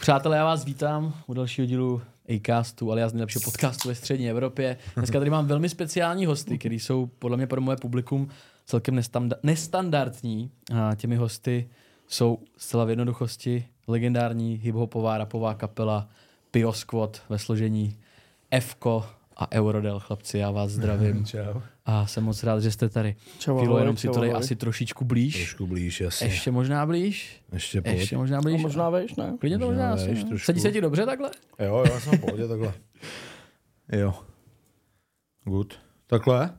Přátelé, já vás vítám u dalšího dílu Acastu, alias nejlepšího podcastu ve střední Evropě. Dneska tady mám velmi speciální hosty, kteří jsou podle mě pro moje publikum celkem nestanda- nestandardní. A těmi hosty jsou zcela v jednoduchosti legendární hiphopová rapová kapela Pio Squad ve složení Fko a Eurodel. Chlapci, já vás zdravím Čau. a jsem moc rád, že jste tady. Čau, Filo, jenom si čau, to dej ahoj. asi trošičku blíž. Trošku blíž, jasně. Ještě možná blíž. Ještě pojď. Ještě možná A blíž. možná veš, ne? Klidně to možná možná asi. veš no. Sedí se ti dobře takhle? Jo, jo, jsem v pohodě takhle. Jo. Good. Takhle?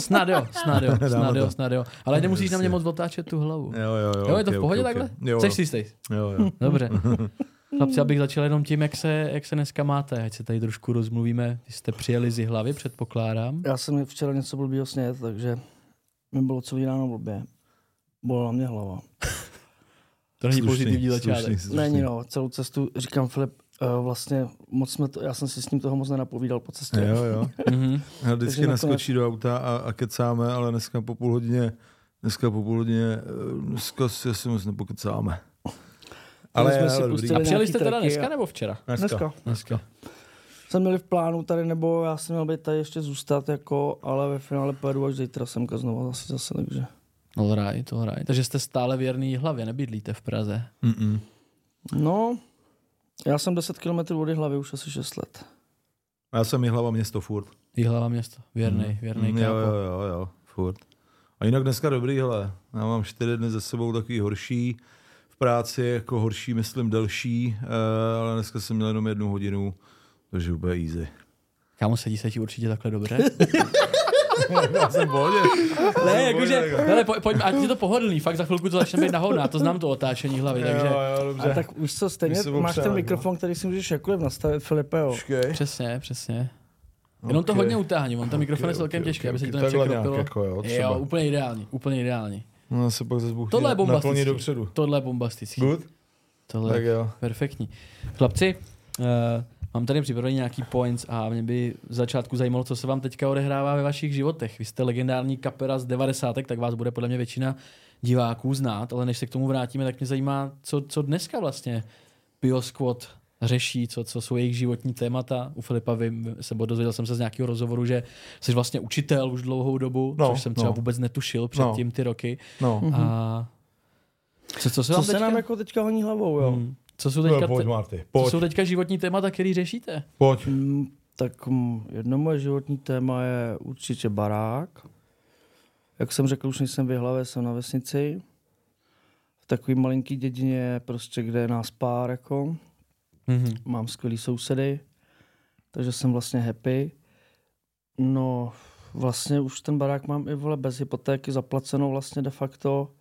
Snad jo, snad jo, snad jo, to. snad jo. Ale nemusíš na mě moc otáčet tu hlavu. Jo, jo, jo. Jo, je to okay, v pohodě okay, takhle? okay. Jo, Jsi jo. si jistý? Jo, jo. Dobře. Chlapci, abych začal jenom tím, jak se, jak se dneska máte. Ať se tady trošku rozmluvíme. Vy jste přijeli z hlavy, předpokládám. Já jsem včera něco blbýho snět, takže mi bylo celý ráno blbě. Bolela mě hlava. To není pozitivní začátek. Není no, celou cestu říkám Filip, uh, vlastně moc jsme to, já jsem si s ním toho moc nenapovídal po cestě. Jo, jo. Mhm. Já vždycky Takže naskočí do auta a, a kecáme, ale dneska po půl hodině, dneska po půl hodině, eh, dneska si asi moc nepokecáme. Ale, jsme si ale pustili. A přijeli jste teda dneska a- nebo včera? Dneska. Dneska. Jsem měli v plánu tady, nebo já jsem měl být tady ještě zůstat, jako, ale ve finále pojedu až zítra semka znova zase, zase takže. All right, all right. Takže jste stále věrný hlavě, nebydlíte v Praze. Mm-mm. No, já jsem 10 km od hlavy už asi 6 let. Já jsem hlava město furt. Hlava město. Věrný, věrný Mm, jo, jo, jo, jo, furt. A jinak dneska dobrý, hele. Já mám čtyři dny za sebou takový horší v práci, jako horší, myslím, delší, eh, ale dneska jsem měl jenom jednu hodinu, takže úplně easy. Kámo, sedí se ti určitě takhle dobře? Já jsem v pohodě. ne, jakože, hele, po, pojďme, ať je to pohodlný, fakt za chvilku to začne být nahoda, to znám to otáčení hlavy, takže Jo, jo, dobře. A tak už co, stejně máš ten opřel, mikrofon, který si můžeš jakkoliv nastavit, Filipe, jo. Počkej. přesně, přesně. Jenom to Ok. hodně utáhní, on ten mikrofon je Ok, celkem ok, těžký, ok, aby se ti to nepřekropilo. jako jo, třeba. jo, úplně ideální, úplně ideální. No, se pak zase Tohle je bombastický. dopředu. Tohle je bombastický. Good? Tohle Tak je jo. perfektní. Chlapci, uh, mám tady připravený nějaký points a mě by v začátku zajímalo, co se vám teďka odehrává ve vašich životech. Vy jste legendární kapera z 90. tak vás bude podle mě většina diváků znát, ale než se k tomu vrátíme, tak mě zajímá, co, co dneska vlastně Bio Squad řeší, co, co jsou jejich životní témata. U Filipa vím, se dozvěděl jsem se z nějakého rozhovoru, že jsi vlastně učitel už dlouhou dobu, No, což jsem třeba no. vůbec netušil předtím ty roky. No. A co, co se Co vám se teďka... nám jako teďka honí hlavou, jo? Hmm. Co jsou No, teďka, pojď, te... Marty, co pojď, jsou teďka životní témata, který řešíte? pojď. Mm, tak mm, jedno moje životní téma je určitě barák. Jak jsem řekl, už nejsem v hlavě, jsem na vesnici. V takový malinký dědině, prostě, kde je nás pár, jako. Mm-hmm. Mám skvělý sousedy, takže jsem vlastně happy. No, vlastně už ten barák mám i vole bez hypotéky zaplaceno vlastně de facto.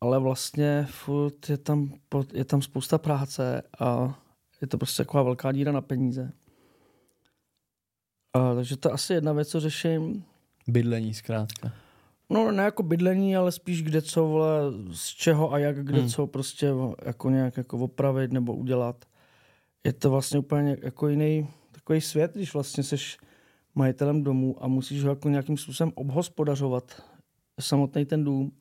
Ale vlastně furt je tam, je tam spousta práce a je to prostě taková velká díra na peníze. A, takže to je asi jedna věc, co řeším. Bydlení zkrátka. No ne jako bydlení, ale spíš kde co, vole, z čeho a jak, kde Hmm. co prostě jako nějak jako opravit nebo udělat. Je to vlastně úplně jako jiný takový svět, když vlastně seš majitelem domu a musíš ho jako nějakým způsobem obhospodařovat samotný ten dům.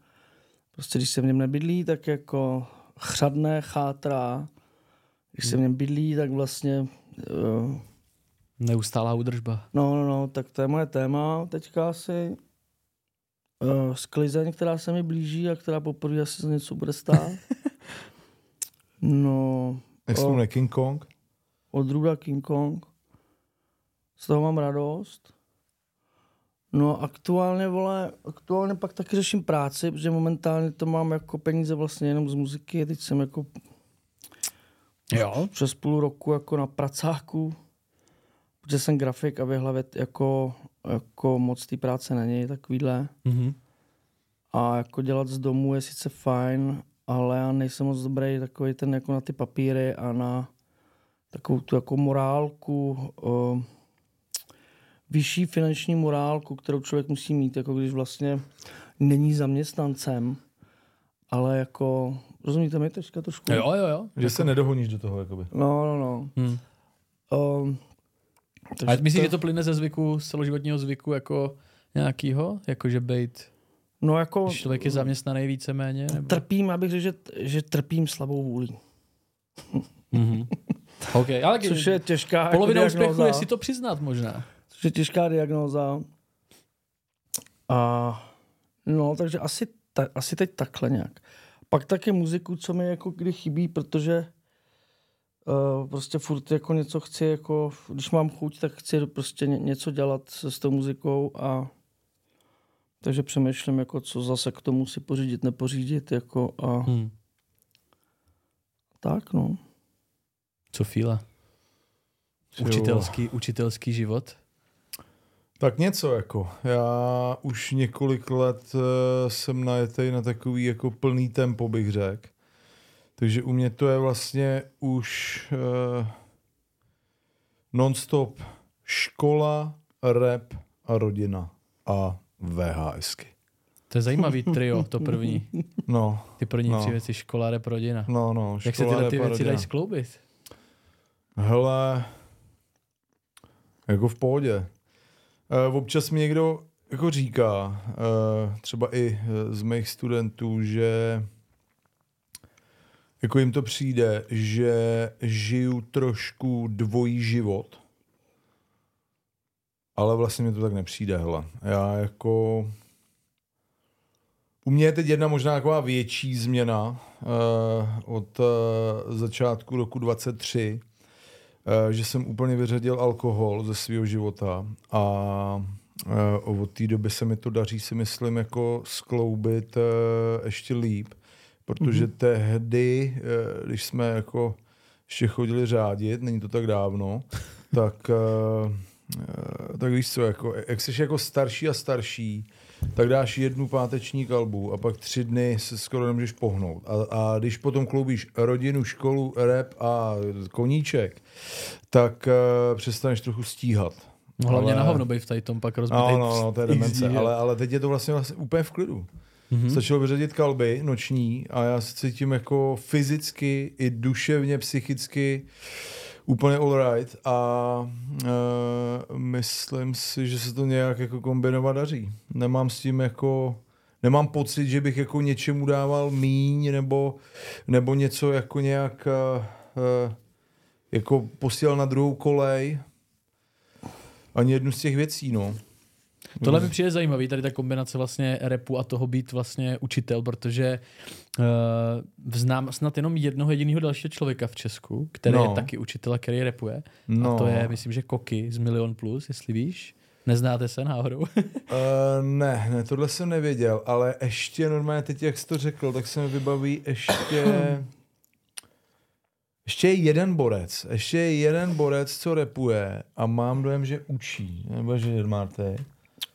Prostě když se v něm nebydlí, tak jako chřadne, chátrá. Když se v něm bydlí, tak vlastně uh, Neustálá údržba. No, no, no, tak to je moje téma teďka asi. Uh, sklizeň, která se mi blíží a která poprvé asi za něco bude stát. no, Jak se jmenuje King Kong? odrůda King Kong. Z toho mám radost. No aktuálně, vole, aktuálně pak taky řeším práci, protože momentálně to mám jako peníze vlastně jenom z muziky. Teď jsem jako Jo. přes půl roku jako na pracáku, protože jsem grafik a v hlavě jako, jako moc té práce není takovýhle. Mm-hmm. A jako dělat z domu je sice fajn, ale já nejsem moc dobrý takový ten jako na ty papíry a na takovou tu jako morálku, o, vyšší finanční morálku, kterou člověk musí mít, jako když vlastně není zaměstnancem, ale jako, rozumíte mi teďka trošku? Jo, jo, jo. Že se nedohoníš do toho, jakoby. No, no, no. Hmm. Um, A myslíš, že to plyne ze zvyku, z celoživotního zvyku jako nějakýho? Jakože být, No jako když člověk je zaměstnaný víceméně? Nebo? trpím, abych řekl, že, že trpím slabou vůlí. Mm-hmm. OK, ale Což je těžká polovina jako úspěchu diagnóza. je si to přiznat možná. Což je těžká diagnóza. A no, takže asi, ta, asi teď takhle nějak. Pak taky muziku, co mi jako kdy chybí, protože uh, prostě furt jako něco chci, jako, když mám chuť, tak chci prostě ně, něco dělat s, s tou muzikou a takže přemýšlím, jako co zase k tomu si pořídit, nepořídit, jako a Hmm. tak, no. Co Fíla? Učitelský, učitelský život? Tak něco jako. Já už několik let uh, jsem najetej na takový jako plný tempo, bych řekl. Takže u mě to je vlastně už uh, non-stop škola, rap a rodina a VHSky. To je zajímavý trio, to první. No, Ty první No. tři věci, škola, rep, rodina. no, no. Jak se škola, tyhle ty rap věci dají skloubit? Hele, jako v pohodě. Uh, občas mi někdo jako říká, uh, třeba i z mých studentů, že jako jim to přijde, že žiju trošku dvojí život. Ale vlastně mi to tak nepřijde, hele. Já jako... U mě je teď jedna možná taková větší změna uh, od uh, začátku roku 23, uh, že jsem úplně vyřadil alkohol ze svého života a uh, od té doby se mi to daří si myslím jako skloubit uh, ještě líp, protože mm-hmm. tehdy, uh, když jsme jako ještě chodili řádit, není to tak dávno, tak, uh, uh, tak víš co, jako, jak jsi jako starší a starší, tak dáš jednu páteční kalbu a pak tři dny se skoro nemůžeš pohnout. A, a když potom kloubíš rodinu, školu, rep a koníček, tak uh, přestaneš trochu stíhat. No, hlavně Ale- na hovno být v tady tom pak rozbitej. No, no, no, to je demence, ale, ale teď je to vlastně, vlastně úplně v klidu. Mhm. Stačilo vyřadit kalby noční a já se cítím jako fyzicky i duševně, psychicky úplně all right a uh, myslím si, že se to nějak jako kombinovat daří. Nemám s tím jako nemám pocit, že bych jako něčemu dával míň nebo, nebo něco jako nějak uh, jako posílal na druhou kolej. Ani jednu z těch věcí, no. Tohle mi přijde zajímavý, tady ta kombinace vlastně repu a toho být vlastně učitel, protože uh, znám snad jenom jednoho jediného dalšího člověka v Česku, který No. je taky učitel a který repuje. No. A to je, myslím, že Koky z Milion Plus, jestli víš. Neznáte se náhodou? Uh, ne, ne, tohle jsem nevěděl, ale ještě normálně teď, jak jsi to řekl, tak se mi vybaví ještě... Ještě je jeden borec, ještě je jeden borec, co repuje a mám dojem, že učí, nebo že máte.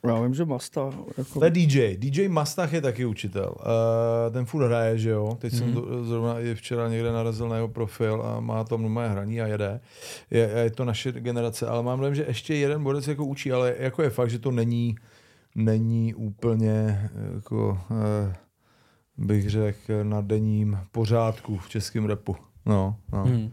Já vím, že Masta. Jako, To je DJ. DJ Mastach je taky učitel. Uh, ten furt hraje, že jo. Teď jsem Mhm. to, zrovna i včera někde narazil na jeho profil a má tam normálně hraní a jede. Je, je to naše generace, ale mám dojem, že ještě jeden borec jako učí, ale jako je fakt, že to není, není úplně jako, uh, bych řekl, na denním pořádku v českém repu. No, no. Hmm.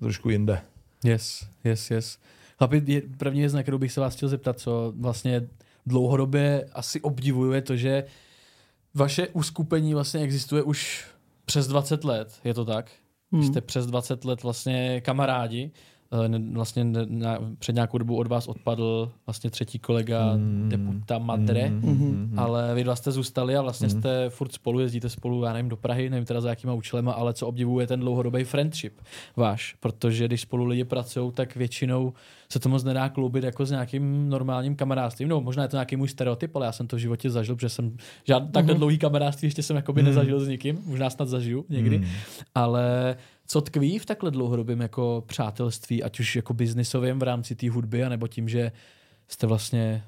trošku jinde. Yes, yes, yes. Chlapi, je první věc, na kterou bych se vás chtěl zeptat, co vlastně dlouhodobě asi obdivuju, je to, že vaše uskupení vlastně existuje už přes 20 let, je to tak? Hmm. Jste přes 20 let vlastně kamarádi. Eh, Vlastně na, před nějakou dobu od vás odpadl vlastně třetí kolega Mm. Deputa Madre, Mm, mm, mm. ale vy dva jste zůstali a vlastně Mhm. jste furt spolu, jezdíte spolu, já nevím, do Prahy, nevím teda za jakýma účelema, ale co obdivuje ten dlouhodobý friendship váš, protože když spolu lidi pracují, tak většinou se to moc nedá kloubit jako s nějakým normálním kamarádstvím. No, možná je to nějaký můj stereotyp, ale já jsem to v životě zažil, protože jsem žád, takhle Mhm. dlouhý kamarádství ještě jsem jakoby Mhm. nezažil s nikým, možná snad zažiju někdy, Mm. ale co tkví v takhle dlouhodobém jako přátelství, ať už jako biznisovém v rámci té hudby, anebo tím, že jste vlastně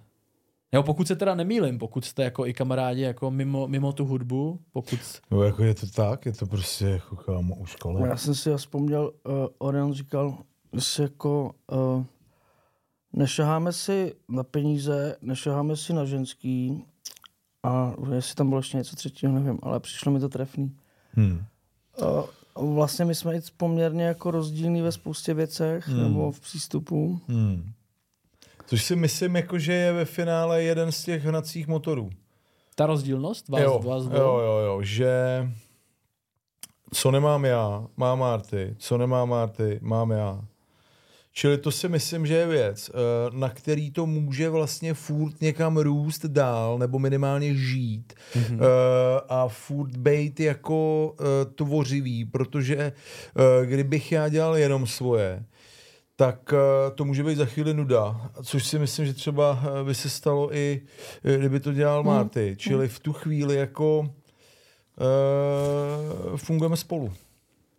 Jo, pokud se teda nemýlim, pokud jste jako i kamarádi jako mimo, mimo tu hudbu, pokud... No, jako je to tak, je to prostě jako kámo u školy. Já jsem si vzpomněl, uh, Orion říkal, že jako uh, nešaháme si na peníze, nešaháme si na ženský a jestli tam bylo ještě něco třetího, nevím, ale přišlo mi to trefný. Hmm. Uh, vlastně my jsme i poměrně jako rozdílní ve spoustě věcech Hmm. nebo v přístupu. Hmm. Což si myslím, jako, že je ve finále jeden z těch hnacích motorů. Ta rozdílnost vás, jo, vás jo, jo, jo, že Co nemám já, má Marty. Co nemá Marty, mám já. Čili to si myslím, že je věc, eh, na který to může vlastně furt někam růst dál, nebo minimálně žít mm-hmm. a furt být jako eh, tvořivý, protože kdybych já dělal jenom svoje, tak to může být za chvíli nuda, což si myslím, že třeba by se stalo i, kdyby to dělal mhm. Marty. Čili v tu chvíli jako uh, fungujeme spolu.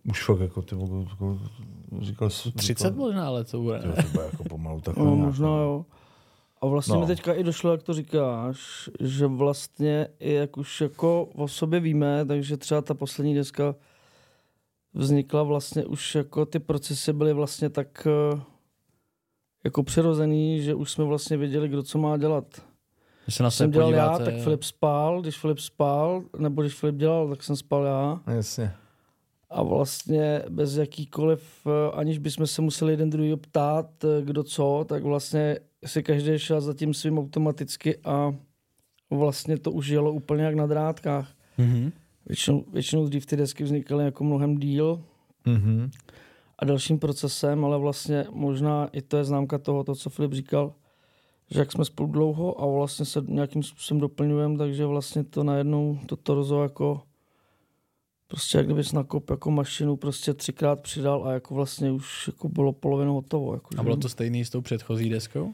Už fakt jako ty jako, říkal jsi... 30 možná, ale to bude. To bude jako pomalu tak. No, možná jo. A vlastně no. mi teďka i došlo, jak to říkáš, že vlastně jak už jako o sobě víme, takže třeba ta poslední deska vznikla vlastně už jako ty procesy byly vlastně tak eh, jako přirozený, že už jsme vlastně věděli, kdo co má dělat. Když se na jsem dělal podíváte, já, tak Filip spal, když Filip spal, nebo když Filip dělal, tak jsem spal já. Jasně. A vlastně bez jakýkoliv, eh, aniž bychom se museli jeden druhý ptát, eh, kdo co, tak vlastně si každý šel za tím svým automaticky a vlastně to už jelo úplně jak na drátkách. Mm-hmm. Většinou, většinou dřív ty desky vznikaly jako mnohem díl mm-hmm. a dalším procesem, ale vlastně možná i to je známka toho, to, co Filip říkal, že jak jsme spolu dlouho a vlastně se nějakým způsobem doplňujeme, takže vlastně to najednou to torzo jako prostě jak kdybys nakop jako mašinu prostě třikrát přidal a jako vlastně už jako bylo polovinu hotovo. Jako, a bylo to stejný s tou předchozí deskou?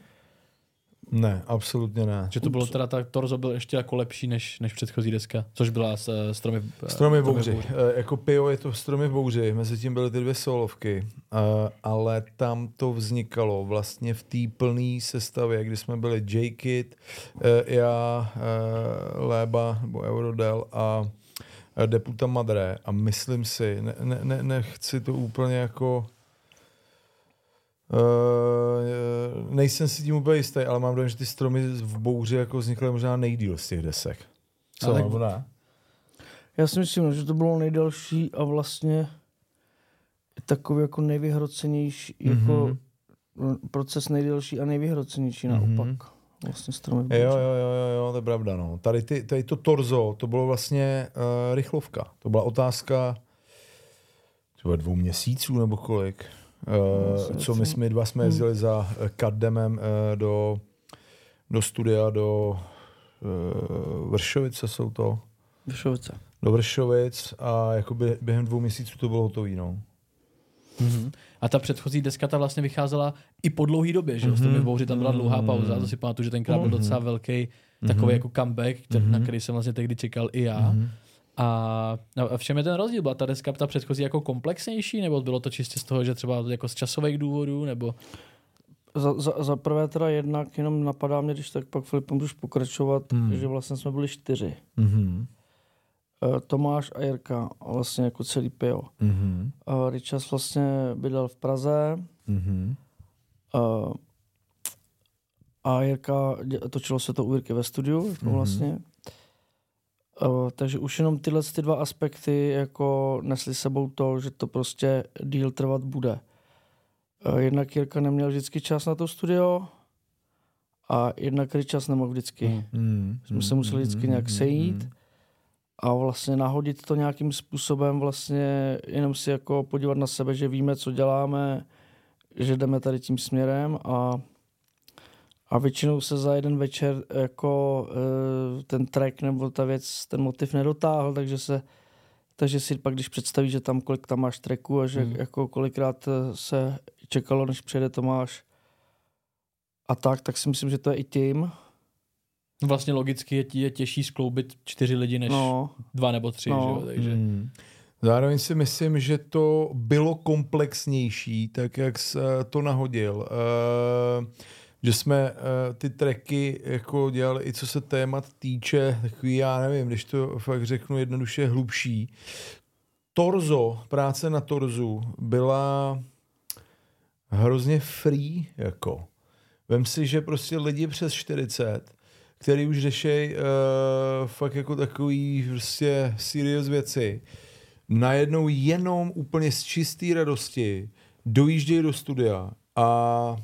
Ne, absolutně ne. Že to bylo teda, ta Torzo byl ještě jako lepší než, než předchozí deska, což byla s, uh, stromy, uh, stromy v bouři. bouři. Uh, jako Pio je to stromy v bouři, mezi tím byly ty dvě solovky, uh, ale tam to vznikalo vlastně v té plné sestavě, kdy jsme byli J-Kid, uh, já, uh, Léba nebo Eurodel a uh, Deputa Madre a myslím si, ne, ne, ne, nechci to úplně jako Uh, nejsem si tím úplně jistý, ale mám dojem, že ty stromy v bouři jako vznikly možná nejdíl z těch desek. Co, ale... nebo ne? Já si myslím, že to bylo nejdelší a vlastně takový jako nejvyhrocenější, mm-hmm. jako proces nejdelší a nejvyhrocenější mm-hmm. Vlastně stromy jo, jo, jo, jo, jo, to je pravda. No. Tady, ty, tady to torzo, to bylo vlastně uh, rychlovka. To byla otázka třeba dvou měsíců nebo kolik. Uh, co my jsme dva jsme jezdili hmm. za eh, Kaddemem uh, do, do studia do uh, Vršovice jsou to. Vršovice. Do Vršovic a jakoby během dvou měsíců to bylo hotový, no. Mm-hmm. A ta předchozí deska ta vlastně vycházela i po dlouhé době, že? Mm-hmm. V bouři tam byla dlouhá pauza, mm-hmm. to si pamatuju, že tenkrát byl docela velký takový mm-hmm. jako comeback, který, mm-hmm. na který jsem vlastně tehdy čekal i já. Mm-hmm. A, a v čem je ten rozdíl? Byla ta deska ta předchozí jako komplexnější, nebo bylo to čistě z toho, že třeba jako z časových důvodů, nebo... Za, za, za prvé teda jednak jenom napadá mě, když tak pak Filip můžeš pokračovat, mm. že vlastně jsme byli čtyři. Mm-hmm. Tomáš a Jirka, vlastně jako celý pio. Mm-hmm. Uh, Richas vlastně bydlel v Praze mm-hmm. uh, a Jirka točilo se to u Jirky ve studiu, mm-hmm. vlastně. Uh, takže už jenom tyhle ty dva aspekty jako nesli sebou to, že to prostě díl trvat bude. Uh, jednak Jirka neměl vždycky čas na to studio a jednak čas nemohl vždycky. Mm. Mm. Jsme se museli vždycky nějak sejít mm. A vlastně nahodit to nějakým způsobem vlastně jenom si jako podívat na sebe, že víme, co děláme, že jdeme tady tím směrem a a většinou se za jeden večer jako uh, ten track nebo ta věc, ten motiv nedotáhl, takže se takže si pak, když představíš, že tam kolik tam máš tracků a že hmm. jako kolikrát eh, se čekalo, než přijede Tomáš a tak, tak si myslím, že to je i tím. Vlastně logicky je, je těžší skloubit čtyři lidi než no. dva nebo tři, no. že jo? Takže... Hmm. Zároveň si myslím, že to bylo komplexnější, tak jak jsi to nahodil. Uh, že jsme uh, ty tracky jako dělali i co se témat týče, takový já nevím, když to fakt řeknu jednoduše hlubší. Torzo, práce na Torzu byla hrozně free, jako. Vem si, že prostě lidi přes 40, který už řešejí uh, fakt jako takový prostě serious věci, najednou jenom úplně z čisté radosti dojíždějí do studia a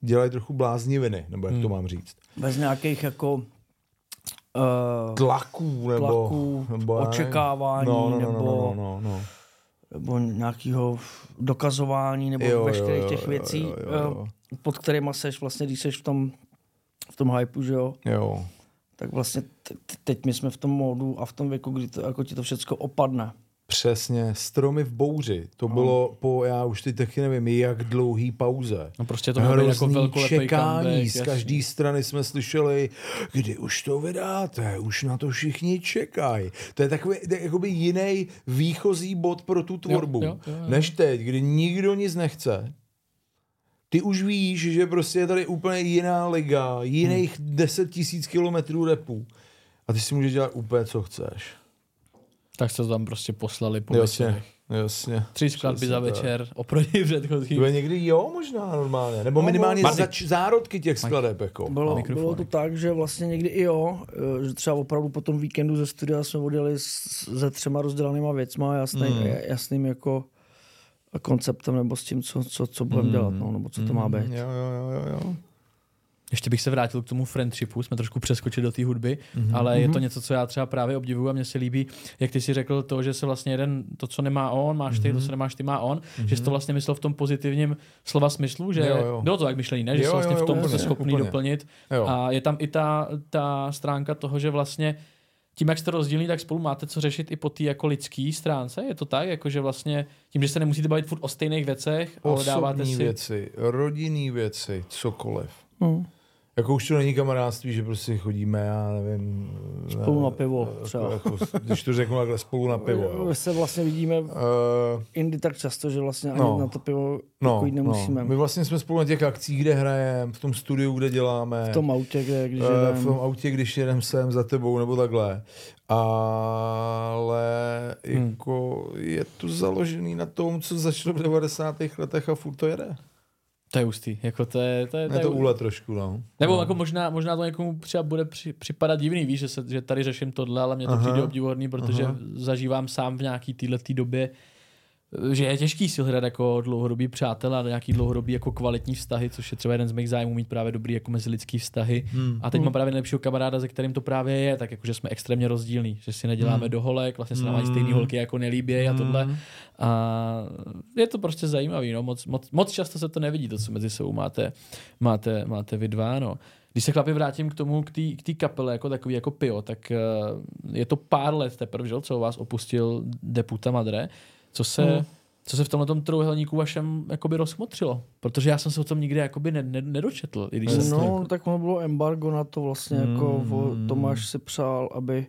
dělají trochu blázniviny, nebo jak hmm. to mám říct. Bez nějakých jako uh, tlaků nebo, tlaků, nebo očekávání, no, no, no, nebo, no, no, no. nebo nějakého dokazování, nebo Jo, veškerých jo, těch jo, věcí, jo, jo, jo. eh, pod kterýma seš vlastně, když seš v tom, v tom hypeu, že jo, jo. tak vlastně te- te- teď my jsme v tom módu a v tom věku, kdy to, jako ti to všechno opadne. Přesně, stromy v bouři. To bylo po, já už teď taky nevím, jak dlouhý pauze. No prostě to být jako velkolepý čekání. comeback, Z každé strany jsme slyšeli, kdy už to vydáte, už na to všichni čekají. To je takový to je jakoby jiný výchozí bod pro tu tvorbu, jo, jo, jo. než teď, kdy nikdo nic nechce. Ty už víš, že prostě je tady úplně jiná liga, jiných Hmm. 10 tisíc kilometrů repů. A ty si můžeš dělat úplně, co chceš. Tak se to tam prostě poslali po Jasně, večerech. jasně. Tři skladby za tak. večer, oproti předchozím. To někdy jo možná normálně, nebo No, minimálně Martin. zač, zárodky těch skladeb. Jako. Bylo, mikrofony. bylo to tak, že vlastně někdy i jo, eh, že třeba opravdu po tom víkendu ze studia jsme odjeli se třema rozdělanýma věcma, jasný, Mm. mm. jasným jako konceptem nebo s tím, co, co, co budeme Mm. dělat, no, nebo co to má být. Jo, jo, jo, jo, jo. Ještě bych se vrátil k tomu friendshipu, jsme trošku přeskočili do té hudby, Mhm. mm-hmm. ale je to něco, co já třeba právě obdivuju a mně se líbí, jak ty si řekl to, že se vlastně jeden, to, co nemá on, máš ty, Mhm. to, co nemáš ty, má on, že jsi to vlastně myslel v tom pozitivním slova smyslu, že Jo, jo. bylo to tak myšlení, ne? že Jo, jsi vlastně jo, jo, v tom úplně, jsi schopný úplně. doplnit jo. a je tam i ta, ta stránka toho, že vlastně tím, jak jste rozdílní, tak spolu máte co řešit i po té jako lidský stránce. Je to tak, jako že vlastně tím, že se nemusíte bavit furt o stejných věcech, ale dáváte Osobní si... věci, rodinný věci, cokoliv. Mm. Jako už to není kamarádství, že prostě chodíme, já nevím... Spolu na pivo Jako, třeba. jako, když to řeknu takhle, spolu na pivo. Jo. My se vlastně vidíme Uh, Indy tak často, že vlastně ani No. na to pivo no, jako jít nemusíme. no. My vlastně jsme spolu na těch akcích, kde hrajeme, v tom studiu, kde děláme. V tom autě, kde, když jedem, v tom autě, když jedem sem za tebou nebo takhle. Ale Hmm. jako je to založený na tom, co začalo v 90. letech a furt to jede. To je hustý. Jako to je, to je, Je to úle trošku, no. Nebo no. jako možná, možná to někomu třeba bude při, připadat divný, víš, že, se, že tady řeším tohle, ale mně to Aha. přijde obdivuhodný, protože Aha. zažívám sám v nějaký této době, že je těžký si hledat jako dlouhodobý přátel a nějaký dlouhodobý jako kvalitní vztahy, což je třeba jeden z mých zájmů mít právě dobrý jako mezilidský vztahy. Hmm. A teď mám právě nejlepšího kamaráda, ze kterým to právě je, tak jako, že jsme extrémně rozdílní, že si neděláme Hmm. do holek, vlastně se nám ani Hmm. stejný holky jako nelíbí a tohle. Hmm. A je to prostě zajímavý, no. moc, moc, moc často se to nevidí, to, co mezi sebou máte, máte, máte vy dva. No. Když se chlapi vrátím k tomu, k té k tý kapele, jako takový jako pio, tak eh, je to pár let teprve, že co vás opustil Deputa Madre. Co se, Hmm. co se v tomhle trojuhelníku vašem jakoby rozchmotřilo? Protože já jsem se o tom nikdy jakoby ne, ne, nedočetl. I když jsem No, tak ono bylo embargo na to vlastně, jako Mm. o, Tomáš si přál, aby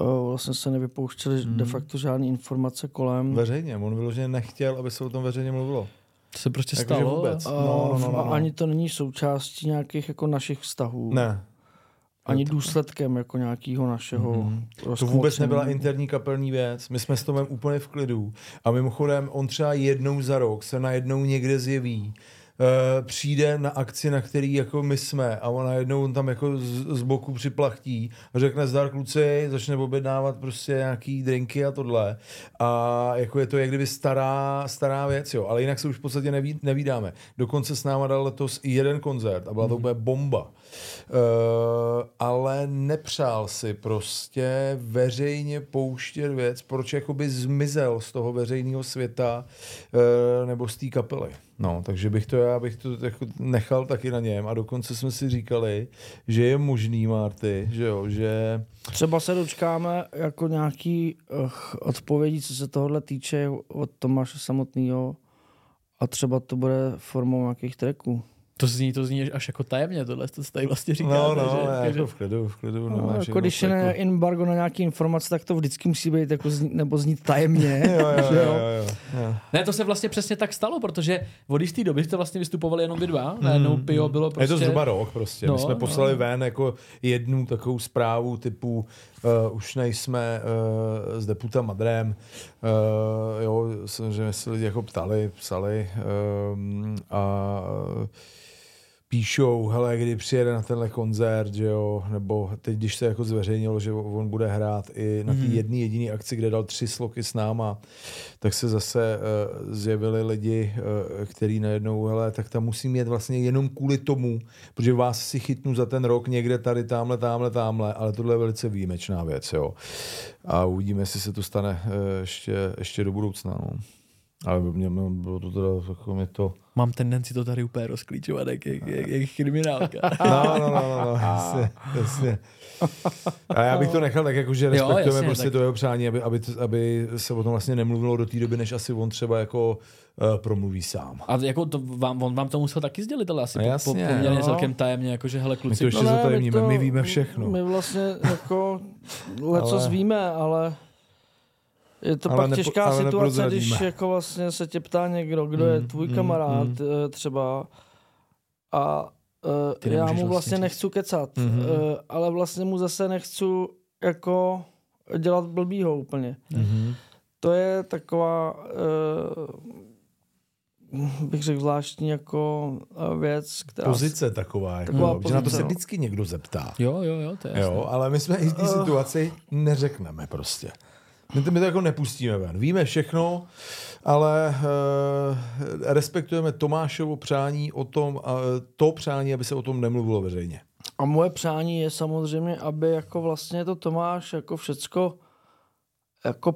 uh, vlastně se nevypouštěly Mm. de facto žádné informace kolem. Veřejně, on vyloženě nechtěl, aby se o tom veřejně mluvilo. to se prostě Jakože stalo. vůbec. No, no, no, no, a no. ani to není součástí nějakých jako našich vztahů. Ne, Ani důsledkem jako nějakého našeho Mhm. to vůbec nebyla interní kapelní věc. My jsme s Tomem úplně v klidu. A mimochodem, on třeba jednou za rok se najednou někde zjeví. Uh, přijde na akci, na který jako my jsme a on najednou on tam jako z, z boku připlachtí a řekne zdar kluci, začne objednávat prostě nějaký drinky a tohle a jako je to jak kdyby stará, stará věc, jo, ale jinak se už v podstatě neví, nevídáme. Dokonce s náma dal letos i jeden koncert a byla to úplně bomba. Uh, ale nepřál si prostě veřejně pouštět věc, proč jakoby zmizel z toho veřejného světa uh, nebo z té kapely. No, takže bych to já bych to jako nechal taky na něm a dokonce jsme si říkali, že je možný, Marty, že jo, že Třeba se dočkáme jako nějaký uh, odpovědí, co se tohohle týče od Tomáše samotného a třeba to bude formou nějakých tracků. To zní, to zní až jako tajemně, tohle to tady vlastně říkáte. no, no, že, já že, jako v klidu, v klidu. No, nemáš jako když je jako- embargo na nějaký informace, tak to vždycky musí být jako znít, nebo znít tajemně. Jo, jo, že jo, jo, jo. Ne, to se vlastně přesně tak stalo, protože od jisté doby jste vlastně vystupovali jenom vy dva. Najednou Pio bylo Prostě... Je prostě... to zhruba rok prostě. No, No, My jsme no. poslali ven jako jednu takovou zprávu typu uh, už nejsme uh, s deputa Madrem. Uh, jo, samozřejmě se lidi jako ptali, psali um, a píšou, hele, kdy přijede na tenhle koncert, že jo, nebo teď, když se jako zveřejnilo, že on bude hrát i na té Mhm. jedné jediné akci, kde dal tři sloky s náma, tak se zase uh, zjevili lidi, uh, který najednou, hele, tak tam musím jet vlastně jenom kvůli tomu, protože vás si chytnu za ten rok někde tady, tamhle, tamhle, tamhle, ale tohle je velice výjimečná věc, jo. A uvidíme, jestli se to stane uh, ještě, ještě do budoucna, no. Ale mě, mě bylo to teda, jako mě to, Mám tendenci to tady úplně rozklíčovat, jak, jak, jak, jak kriminálka. No, no, no, no, no jasně, jasně. A já bych to nechal tak, jako, že Jo, respektujeme jasně, prostě tak- to jeho přání, aby, aby, aby se o tom vlastně nemluvilo do té doby, než asi on třeba jako uh, promluví sám. A jako to vám, on vám to musel taky sdělit, ale asi No po, po, jasně, poměrně no. celkem tajemně, jakože hele My kluci, to ještě No ne, zatajemníme, my, my, víme všechno. My vlastně jako leco Ale- víme, ale je to Ale pak nepo- těžká ale situace, když jako vlastně se tě ptá někdo, kdo je Mm, tvůj mm, kamarád mm. eh, třeba a uh, já mu vlastně vlastně říct. nechci kecat, Mhm. uh, ale vlastně mu zase nechci jako dělat blbýho úplně. Mhm. To je taková, uh, bych řekl, zvláštní jako věc, která... Pozice taková, jako, Taková že na to pozice, se no. vždycky někdo zeptá. Jo, jo, jo, to je jasné. Jo, ale my jsme i v té situaci neřekneme prostě. My to, my to jako nepustíme ven. Víme všechno, ale uh, respektujeme Tomášovo přání o tom, uh, to přání, aby se o tom nemluvilo veřejně. A moje přání je samozřejmě, aby jako vlastně to Tomáš jako všecko jako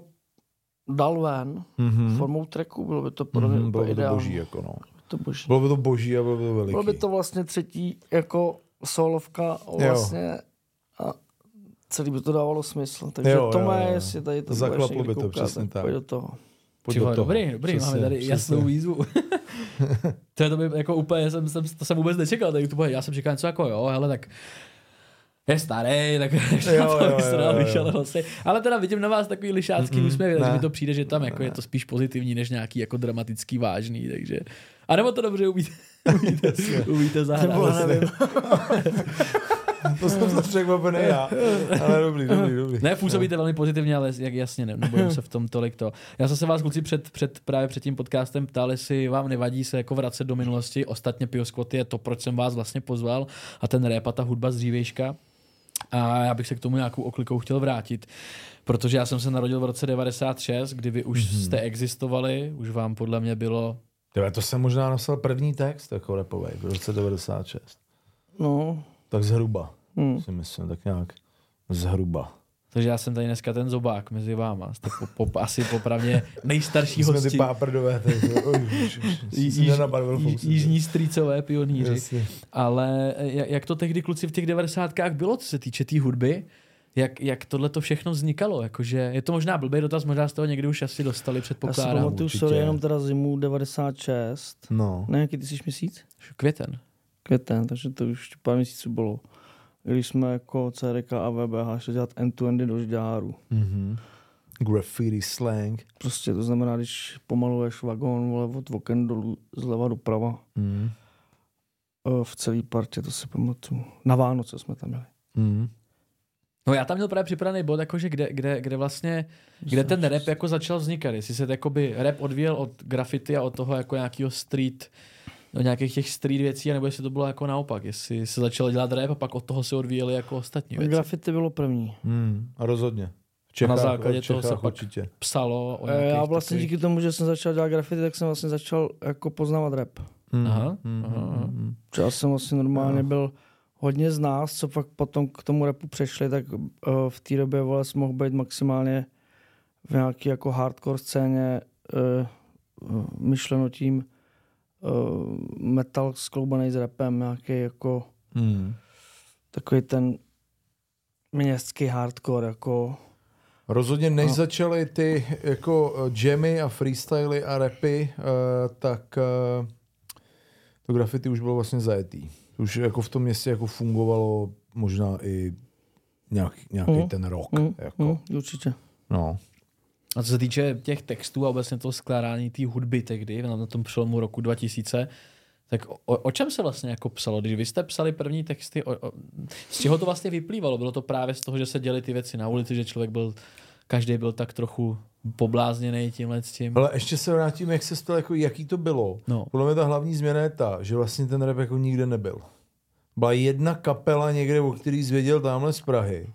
dal ven Mm-hmm. formou tracku, bylo by to pro mě Mm-hmm, mm, bylo by to boží, jako no. To boží. Bylo by to boží a bylo by to veliký. Bylo by to vlastně třetí jako solovka vlastně a celý by to dávalo smysl. Takže Jo, jo, jo, Tome, jo. jestli tady to Zaklaplo budeš někdy by to, koukat, přesně tak. Pojď do toho. Pojď Ty do toho. dobrý, dobrý, Přesně, máme tady přesně. jasnou výzvu. to je to by jako úplně, jsem, jsem, to jsem vůbec nečekal, tak to bude, já jsem čekal něco jako jo, hele, tak je starý, tak Jo, jo, jo, jo, jo, jo. vyšel vlastně. Ale teda vidím na vás takový lišácký mm úsměv, takže ne. mi to přijde, že tam jako je to spíš pozitivní, než nějaký jako dramatický vážný, takže... A nebo to dobře umíte, umíte, umíte zahrát. Nebo nevím. To jsem to překvapený já. Ale dobrý, dobrý, dobrý. Ne, působíte velmi pozitivně, ale jak jasně ne, nebojím se v tom tolik to. Já jsem se vás kluci před, před, právě před tím podcastem ptal, jestli vám nevadí se jako vracet do minulosti. Ostatně Pioskvot je to, proč jsem vás vlastně pozval a ten rap a ta hudba z dřívejška. A já bych se k tomu nějakou oklikou chtěl vrátit, protože já jsem se narodil v roce 96, kdy vy už mm-hmm. jste existovali, už vám podle mě bylo Tyhle, to jsem možná napsal první text jako repový v roce 96. No, Tak zhruba, hm. si myslím, tak nějak zhruba. takže já jsem tady dneska ten zobák mezi váma. Jste po, po, asi popravdě nejstarší Jsme ty hosti. páprdové. Jižní strýcové pionýři. Jasně. Ale eh, jak jak to tehdy kluci v těch devadesátkách bylo, co se týče té tý hudby? Jak, jak tohle to všechno vznikalo? Jakože, je to možná blbý dotaz, možná z toho někdy už asi dostali, Já si předpokládám. pamatuju, sorry, jenom teda zimu 96. No. Ne, jaký ty jsi měsíc? Květen. Květen, takže to už pár měsíců bylo. Když jsme jako CRK a VBH šli dělat end-to-endy do žďáru. Mm-hmm. Graffiti slang. Prostě to znamená, když pomaluješ vagón vole, od oken dolů, zleva doprava Mm. eh, v celé partě, to si pamatuju. Na Vánoce jsme tam měli. Mm. No já tam měl právě připravený bod, jakože kde, kde, kde vlastně, kde ten rap jako začal vznikat. Jestli se jakoby rap odvíjel od graffiti a od toho jako nějakého street, do nějakých těch street věcí, nebo jestli to bylo jako naopak. Jestli se začalo dělat rap a pak od toho se odvíjeli jako ostatní věci. Graffiti bylo první. Mm. A rozhodně. V Čechách, na základě toho se Čechách pak určitě. Psalo o Eh, Já vlastně takových... díky tomu, že jsem začal dělat graffiti, tak jsem vlastně začal jako poznávat rap. Mm. Aha, Mm. aha, aha. Mm. Že Já jsem vlastně normálně byl hodně z nás, co pak potom k tomu rapu přešli, tak uh, v té době vole, mohl být maximálně v nějaké jako hardcore scéně uh, uh, myšleno tím uh, metal skloubaný s rapem, nějaký jako Mm. takový ten městský hardcore, jako Rozhodně, než No. začaly ty jako eh, jammy a freestyly a rapy, uh, tak uh, to graffiti už bylo vlastně zajetý. Už jako v tom městě jako fungovalo možná i nějaký, nějaký Mhm. ten rok. mm, Jako. mm, určitě. No. A co se týče těch textů a obecně toho skládání té hudby tehdy, na na tom přelomu roku 2000, tak o, o čem se vlastně jako psalo? Když vy jste psali první texty, o, o, z čeho to vlastně vyplývalo? Bylo to právě z toho, že se děly ty věci na ulici, že člověk byl, každý byl tak trochu poblázněný tímhle s tím. Ale ještě se vrátím, jak se stalo, jako jaký to bylo. No. Podle mě ta hlavní změna je ta, že vlastně ten rap jako nikde nebyl. Byla jedna kapela někde, o který zvěděl tamhle z Prahy.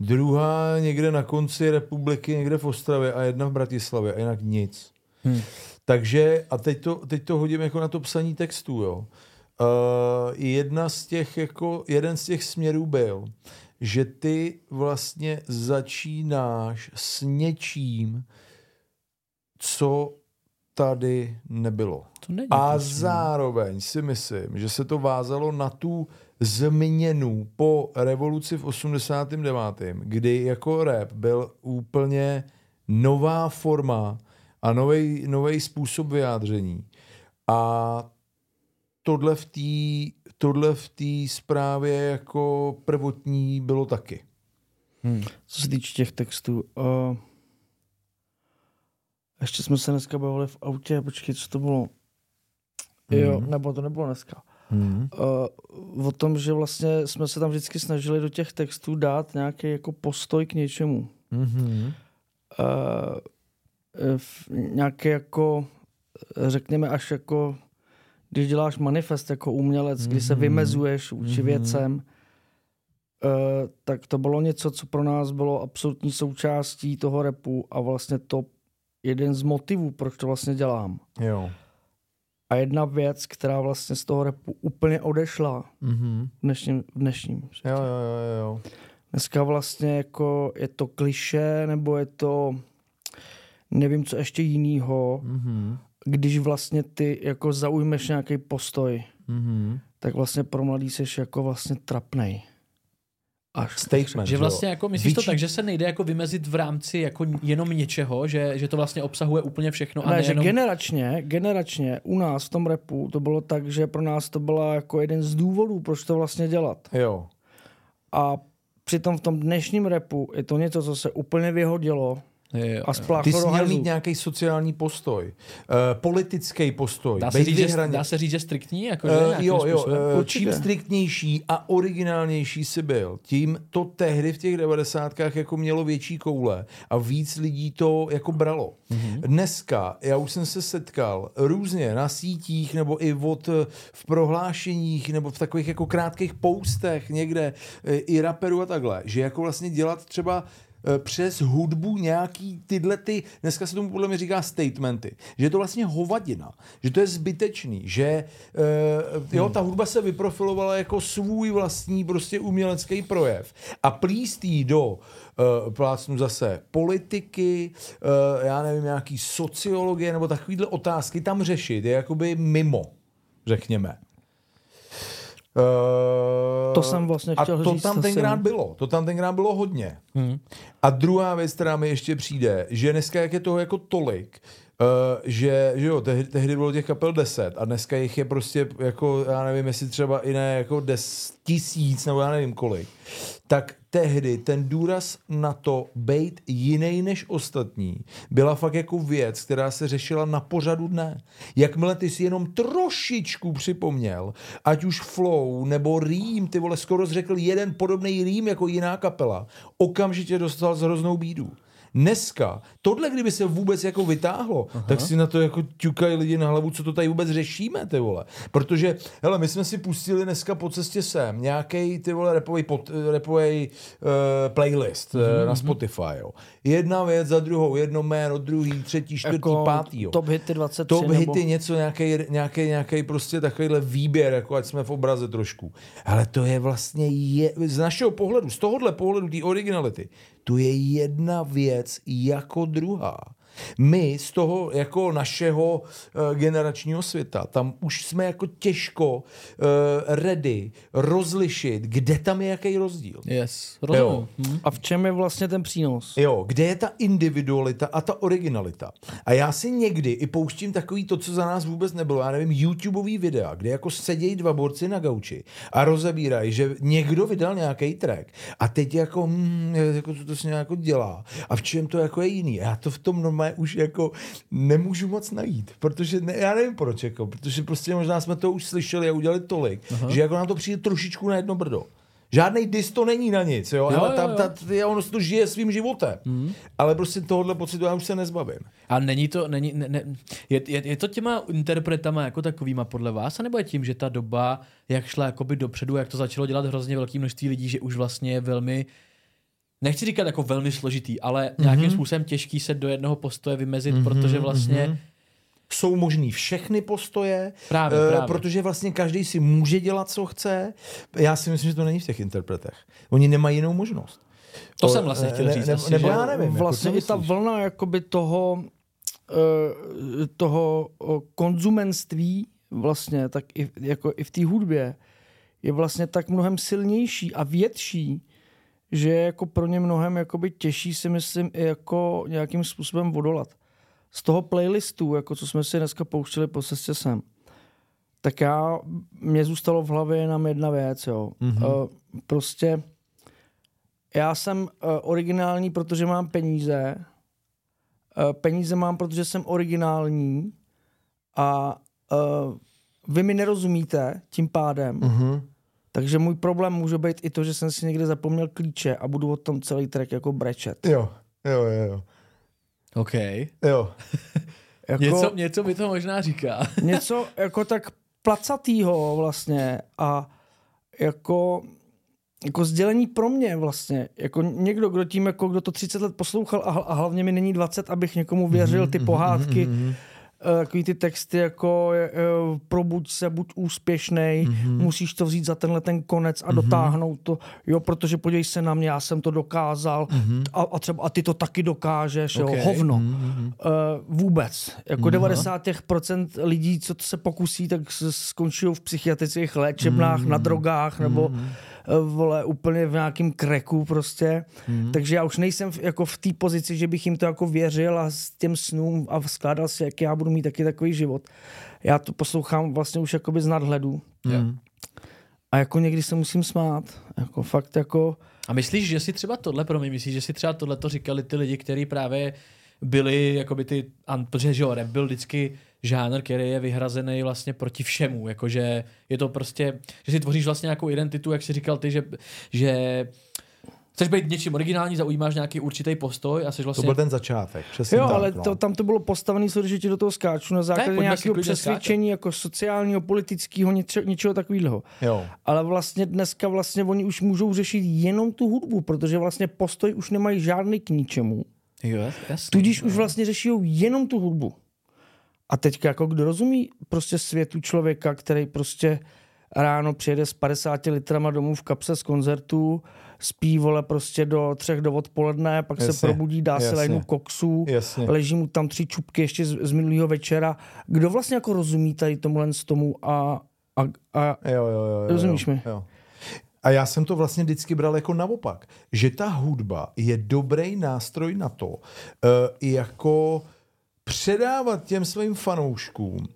Druhá někde na konci republiky, někde v Ostravě a jedna v Bratislavě a jinak nic. Hmm. Takže, a teď to, teď to hodím jako na to psaní textů, jo. Uh, jedna z těch, jako, jeden z těch směrů byl, že ty vlastně začínáš s něčím, co tady nebylo. To není A prostě. zároveň si myslím, že se to vázalo na tu změnu po revoluci v 89., kdy jako rap byl úplně nová forma a nový způsob vyjádření. A tohle v té tohle v té zprávě jako prvotní bylo taky. Hmm. Co se týče těch textů, uh, ještě jsme se dneska bavili v autě, počkej, co to bylo? Jo, nebo to nebylo dneska. Hmm. Uh, o tom, že vlastně jsme se tam vždycky snažili do těch textů dát nějaký jako postoj k něčemu. Mm-hmm. Uh, v nějaký jako, řekněme až jako, když děláš manifest jako umělec, mm-hmm. kdy se vymezuješ vůči mm-hmm. věcem, uh, tak to bylo něco, co pro nás bylo absolutní součástí toho repu a vlastně to jeden z motivů, proč to vlastně dělám. Jo. A jedna věc, která vlastně z toho repu úplně odešla Mm-hmm. v dnešním, v dnešním Jo, jo, jo, jo. Dneska vlastně jako je to kliše, nebo je to nevím co ještě jinýho, Mm-hmm. Když vlastně ty jako zaujmeš nějaký postoj, Mm-hmm. tak vlastně pro mladý seš jako vlastně trapnej. Až Statement. Že vlastně jako myslíš to Vyčí- tak, že se nejde jako vymezit v rámci jako jenom něčeho, že, že to vlastně obsahuje úplně všechno a Ne, že nejenom... generačně, generačně u nás v tom repu to bylo tak, že pro nás to byla jako jeden z důvodů, proč to vlastně dělat. Jo. A přitom v tom dnešním repu je to něco, co se úplně vyhodilo A Ty spláchlo jsi měl mít nějaký sociální postoj, uh, politický postoj, Dá se, říct, že, dá se říct, že striktní? Jako, že Uh, nějakým jo, jo, uh, čím striktnější a originálnější si byl, tím to tehdy v těch devadesátkách jako mělo větší koule a víc lidí to jako bralo. Mm-hmm. Dneska, já už jsem se setkal různě na sítích nebo i od eh, v prohlášeních nebo v takových jako krátkých postech někde eh, i raperů a takhle, že jako vlastně dělat třeba eh, přes hudbu nějaký tyhle ty, dneska se tomu podle mě říká statementy, že je to vlastně hovadina, že to je zbytečný, že uh, jo, ta hudba se vyprofilovala jako svůj vlastní prostě umělecký projev a plíst jí do uh, plácnu zase politiky, já nevím, nějaký sociologie nebo takovýhle otázky tam řešit je jakoby mimo, řekněme. Uh, To jsem vlastně a chtěl to říct tam tenkrát bylo. To tam tenkrát bylo hodně. Hmm. A druhá věc, která mi ještě přijde, že dneska jak je toho jako tolik, uh, že, že jo, tehdy, tehdy bylo těch kapel 10 a dneska jich je prostě jako, já nevím, jestli třeba i ne jako des, tisíc nebo já nevím kolik, tak tehdy ten důraz na to být jiný než ostatní byla fakt jako věc, která se řešila na pořadu dne. Jakmile ty si jenom trošičku připomněl, ať už flow nebo rým, ty vole, skoro řekl jeden podobný rým jako jiná kapela, okamžitě dostal z hroznou bídu. Dneska, tohle kdyby se vůbec jako vytáhlo, Aha. tak si na to jako ťukají lidi na hlavu, co to tady vůbec řešíme, ty vole. Protože, hele, my jsme si pustili dneska po cestě sem nějaký ty vole repový, pot, uh, playlist uh, na Spotify, jo. Jedna věc za druhou, jedno jméno, druhý, třetí, čtvrtý, jako pátý, jo. top hity 23 Top nebo... hity, něco, nějaký, nějaký, nějaký prostě takovýhle výběr, jako ať jsme v obraze trošku. Ale to je vlastně, je, z našeho pohledu, z tohohle pohledu, té originality, to je jedna věc jako druhá. My z toho jako našeho uh, generačního světa, tam už jsme jako těžko uh, ready rozlišit, kde tam je jaký rozdíl. Yes, rozumím. Hmm. A v čem je vlastně ten přínos? Jo, kde je ta individualita a ta originalita. A já si někdy i pouštím takový to, co za nás vůbec nebylo, já nevím, YouTubeový videa, kde jako sedějí dva borci na gauči a rozebírají, že někdo vydal nějaký track a teď jako, hmm, jako co to se nějak jako dělá a v čem to jako je jiný. Já to v tom normálně už jako nemůžu moc najít, protože ne, já nevím proč, jako, protože prostě možná jsme to už slyšeli a udělali tolik, Aha. že jako nám to přijde trošičku na jedno brdo. Žádný dis to není na nic, jo, Jo, ale jo, tam, jo. ta, ta, on to žije svým životem. Mm. Ale prostě tohohle pocitu já už se nezbavím. A není to, není, ne, ne, je, je, je, to těma interpretama jako takovýma podle vás, anebo je tím, že ta doba, jak šla jakoby dopředu, jak to začalo dělat hrozně velké množství lidí, že už vlastně je velmi, nechci říkat jako velmi složitý, ale nějakým způsobem těžký se do jednoho postoje vymezit, protože vlastně Jsou možný všechny postoje, Právě, eh, právě. protože vlastně každý si může dělat, co chce. Já si myslím, že to není v těch interpretech. Oni nemají jinou možnost. To jsem vlastně chtěl ne, říct Ne, asi, nebo že já nevím. vlastně jako, i ta vlna jakoby toho, eh, toho konzumenství vlastně, tak i, jako i v té hudbě je vlastně tak mnohem silnější a větší, že je jako pro ně mnohem jakoby těžší si myslím i jako nějakým způsobem odolat. Z toho playlistu, jako co jsme si dneska pouštěli po cestě sem, tak já, mě zůstalo v hlavě jenom jedna věc, jo. Mm-hmm. Uh, prostě já jsem uh, originální, protože mám peníze. Uh, peníze mám, protože jsem originální. A uh, vy mi nerozumíte tím pádem. Mhm. Takže můj problém může být i to, že jsem si někde zapomněl klíče a budu o tom celý track jako brečet. Jo, jo, jo, jo. OK. jo. Jako Něco, něco mi to možná říká. něco jako tak placatýho vlastně a jako jako sdělení pro mě vlastně, jako někdo, kdo tím, jako kdo to 30 let poslouchal a, a hlavně mi není 20, abych někomu věřil ty pohádky, eh, takový ty texty jako eh, probuď se, buď úspěšnej, musíš to vzít za tenhle ten konec a dotáhnout to, jo, protože podívej se na mě, já jsem to dokázal a, a třeba a ty to taky dokážeš, Ok. jo, hovno. Uh, vůbec. Jako 90% lidí, co to se pokusí, tak skončí v psychiatrických léčebnách, na drogách nebo eh, vole, úplně v nějakým kreku prostě. Takže já už nejsem v, jako v té pozici, že bych jim to jako věřil a s těm snům a skládal si, jak já budu mít taky takový život. Já to poslouchám vlastně už jakoby z nadhledu. Mm. A jako někdy se musím smát. Jako fakt jako... A myslíš, že si třeba tohle, pro mě myslíš, že si třeba tohle to říkali ty lidi, kteří právě byli, jakoby ty, an- protože že jo, rap byl vždycky žánr, který je vyhrazený vlastně proti všemu, jakože je to prostě, že si tvoříš vlastně nějakou identitu, jak jsi říkal ty, že, že chceš být něčím originální, zaujímáš nějaký určitý postoj a jsi To vlastně... byl ten začátek. Přesně Jo, tak, ale no. to, tam to bylo postavené, že ti do toho skáču, na základě si nějakého přesvědčení jako sociálního, politického, něčeho, něčeho takového. Jo. Ale vlastně dneska vlastně oni už můžou řešit jenom tu hudbu, protože vlastně postoj už nemají žádný k ničemu. Jo, jasný. Tudíž už vlastně řeší jenom tu hudbu. A teďka jako kdo rozumí prostě světu člověka, který prostě ráno přijede s 50 litrama domů v kapse z koncertu, spí vole prostě do třech do odpoledne, pak Jasně, se probudí, dá si jasně. lajnu koksu, Jasně. leží mu tam tři čupky ještě z, z minulého večera. Kdo vlastně jako rozumí tady tomuhle z tomu a, a, a Jo, jo, jo, jo, Rozumíš jo, mi? Jo. A já jsem to vlastně vždycky bral jako naopak, že ta hudba je dobrý nástroj na to, uh, jako předávat těm svým fanouškům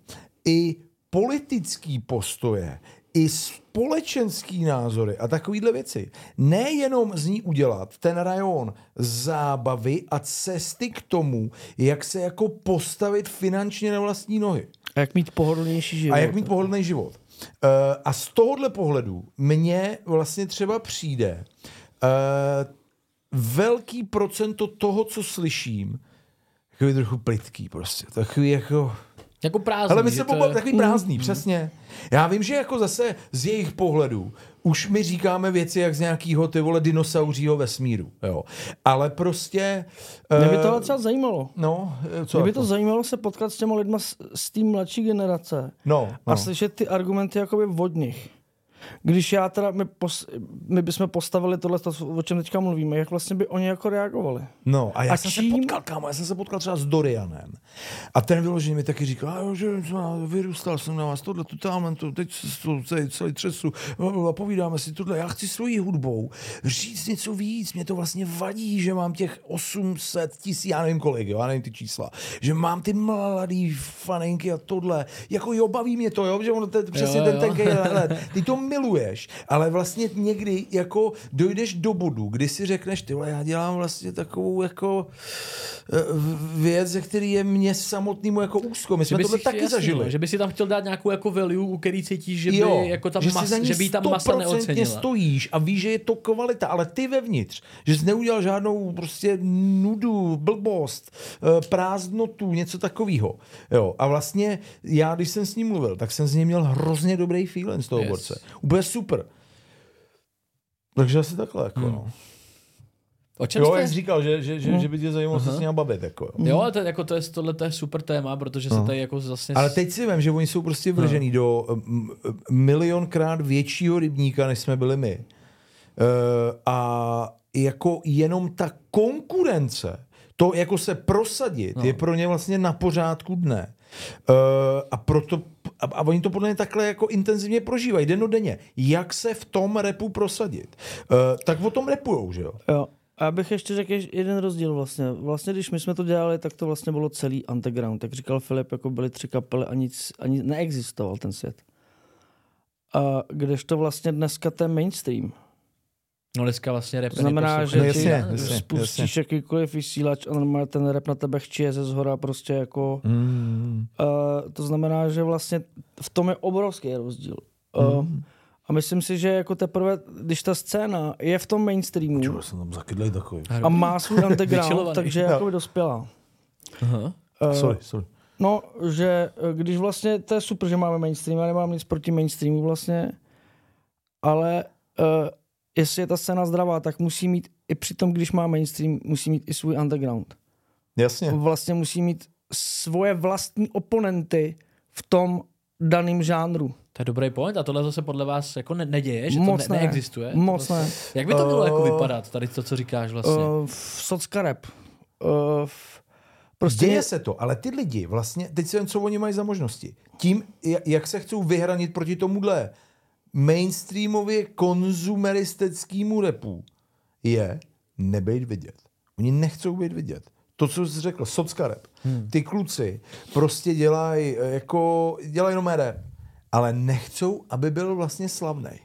i politický postoje, i společenský názory a takovýhle věci. Nejenom z ní udělat ten rajon zábavy a cesty k tomu, jak se jako postavit finančně na vlastní nohy. a jak mít pohodlnější život. A jak mít pohodlný život. Uh, a z tohohle pohledu mně vlastně třeba přijde uh, velký procento toho, co slyším, takový trochu plitký prostě. Takový jako... Jako prázdný. Ale my že se to takový prázdný, přesně. Já vím, že jako zase z jejich pohledu už my říkáme věci jak z nějakého ty vole dinosauřího vesmíru, jo. Ale prostě... Mě by eh, to ale třeba zajímalo. No, eh, co Mě by jako? to zajímalo se potkat s těma lidma z, z té mladší generace No, a no. slyšet ty argumenty jakoby od nich. Když já teda, my, pos, my bychom postavili tohle, o čem teďka mluvíme, jak vlastně by oni jako reagovali. No a já A jsem čím- se potkal, kámo, já jsem se potkal třeba s Dorianem. A ten vyloženě mi taky říkal, "A jo, že vyrůstal jsem na vás, tohle, tu tamhle, to, teď se to celý, celý třesu, a povídáme si tohle, já chci svojí hudbou říct něco víc, mě to vlastně vadí, že mám těch 800 tisíc, já nevím kolik, jo, já nevím ty čísla, že mám ty mladý faninky a tohle, jako jo, baví mě to, jo, že ono to je přesně Jo, ten jo. tenkej let. Ty to miluješ, ale vlastně někdy jako dojdeš do bodu, kdy si řekneš, ty vole, já dělám vlastně takovou jako eh, věc, ze který je mě samotnému jako úzko. My jsme si- taky jasně, zažili. Že by si tam chtěl dát nějakou jako value, u který cítíš, že by, Jo, jako ta že, mas, že by jí ta masa 100% neocenila. stojíš a víš, že je to kvalita, ale ty vevnitř, že jsi neudělal žádnou prostě nudu, blbost, eh, prázdnotu, něco takového. Jo, a vlastně já, když jsem s ním mluvil, tak jsem z něj měl hrozně dobrý feeling z toho Yes. borce. Úplně super. Takže asi takhle, jako, Hmm. no. O čem Jo, jste? jak jsi říkal, že, že, že, že by tě zajímalo se s ním bavit, jako, jo. Jo, ale to, jako to je, tohle to je super téma, protože se tady jako zase... Ale teď si vím, že oni jsou prostě vržený do mm, milionkrát většího rybníka, než jsme byli my. Uh, a jako jenom ta konkurence, to jako se prosadit, no. je pro ně vlastně na pořádku dne. Uh, a proto a, a oni to podle mě takhle jako intenzivně prožívají, dennodenně. Jak se v tom repu prosadit? Uh, tak o tom repujou, že jo? Jo. A já bych ještě řekl jeden rozdíl vlastně. Vlastně, když my jsme to dělali, tak to vlastně bylo celý underground. Jak říkal Filip, jako byly tři kapely a nic, ani neexistoval ten svět. A kdežto vlastně dneska ten mainstream. No dneska vlastně rap To znamená, že No jasně, jasně, spustíš jakýkoliv vysílač a normálně ten rap na tebe chčije ze zhora prostě jako... Mm. Uh, to znamená, že vlastně v tom je obrovský rozdíl. Uh, a myslím si, že jako teprve, když ta scéna je v tom mainstreamu Čuva, jsem tam zakydlej takový. a má svůj underground, takže je jako dospělá. Aha. Uh, Sorry, sorry. No, že když vlastně, to je super, že máme mainstream, já nemám nic proti mainstreamu vlastně, ale uh, jestli je ta scéna zdravá, tak musí mít i při tom, když má mainstream, musí mít i svůj underground. Jasně. Vlastně musí mít svoje vlastní oponenty v tom daném žánru. To je dobrý point a tohle zase podle vás jako ne- neděje, že Moc to ne- ne. neexistuje? Moc Tohle- ne. Jak by to mělo jako Eh, vypadat, tady to, co říkáš vlastně? Uh, socka rap. Uh, prostě Děje se to, ale ty lidi vlastně, teď si jen co oni mají za možnosti. Tím, ja- jak se chcou vyhranit proti tomuhle mainstreamově konzumeristickému repu, je nebejt vidět. Oni nechcou být vidět. To, co jsi řekl, socka rap. Hmm. Ty kluci prostě dělají jako, dělají jenom rap, ale nechcou, aby byl vlastně slavný.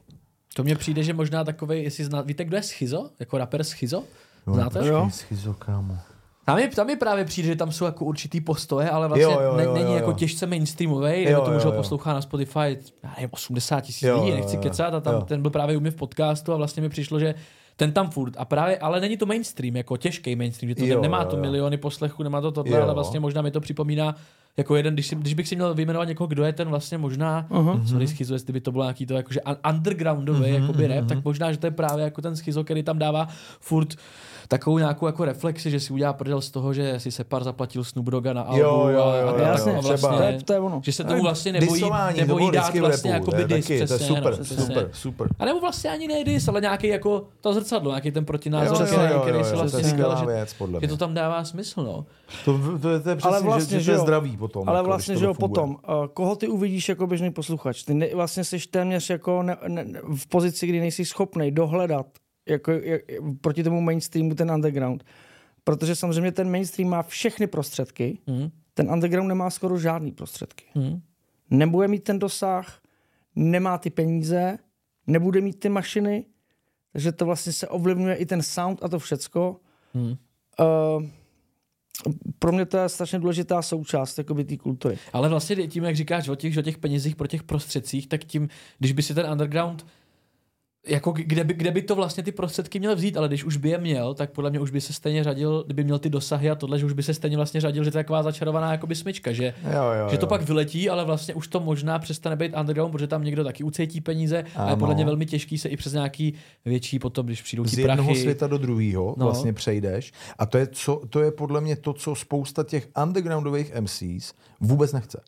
To mně přijde, že možná takový, jestli zná, víte, kdo je Schizo? Jako rapper Schizo? Znáte? Jo. Schizo, kámo. Tam mi, tam mi právě přijde, že tam jsou jako určitý postoje, ale vlastně Jo, jo, jo, ne, jo, není jo. jako těžce mainstreamový, nebo ho jo. poslouchá na Spotify, já nevím, 80 tisíc lidí, nechci jo, kecat a tam jo. ten byl právě u mě v podcastu a vlastně mi přišlo, že ten tam furt. A právě, ale není to mainstream, jako těžký mainstream, že to Jo, nemá jo, to miliony poslechů, nemá to tohle, Jo. ale vlastně možná mi to připomíná jako jeden, když, si, když bych si měl vyjmenovat někoho, kdo je ten vlastně možná, uh-huh. sorry, schizo, jestli by to bylo nějaký to jakože un- undergroundový uh-huh, jakoby rap, tak možná, že to je právě jako ten schizo, který tam dává furt takovou nějakou jako reflexi, že si udělá prdel z toho, že si Separ zaplatil Snoop Dogga na albu Jo, jo, a, jo, a, jo, tak, Jasně, a třeba. to, vlastně, je, to je ono. že se tomu vlastně nebojí, nebojí dát vlastně rapu, jakoby dis, taky, to je přesně, super, no, přesně. super, super. A nebo vlastně ani ne dis, ale nějaký jako to zrcadlo, nějaký ten protinázor, Jo, jo, který, jo, který jo, si jo, vlastně říkal, že, věc, podle že mě. to tam dává smysl, no. To, to, to je přesně, Ale vlastně, že, že, je jo. zdravý potom. Ale jako, vlastně, že jo, potom, uh, koho ty uvidíš jako běžný posluchač? Ty ne, vlastně jsi téměř jako ne, ne, ne- v pozici, kdy nejsi schopný dohledat jako, jak, proti tomu mainstreamu ten underground. Protože samozřejmě ten mainstream má všechny prostředky, Hmm. ten underground nemá skoro žádný prostředky. Hmm. Nebude mít ten dosah, nemá ty peníze, nebude mít ty mašiny, takže to vlastně se ovlivňuje i ten sound a to všecko. Hmm. Uh, pro mě to je strašně důležitá součást jakoby té kultury. Ale vlastně tím, jak říkáš o těch, o těch penězích pro těch prostředcích, tak tím, když by si ten underground jako kde by, kde by to vlastně ty prostředky měl vzít, ale když už by je měl, tak podle mě už by se stejně řadil, kdyby měl ty dosahy a tohle, že už by se stejně vlastně řadil, že to je taková začarovaná jakoby smyčka, že, Jo, jo, že to jo. pak vyletí, ale vlastně už to možná přestane být underground, protože tam někdo taky ucítí peníze a je Ano. podle mě velmi těžký se i přes nějaký větší potom, když přijdou z ty jednoho prachy. světa do druhého No. vlastně přejdeš. A to je, co, to je podle mě to, co spousta těch undergroundových MCs vůbec nechce.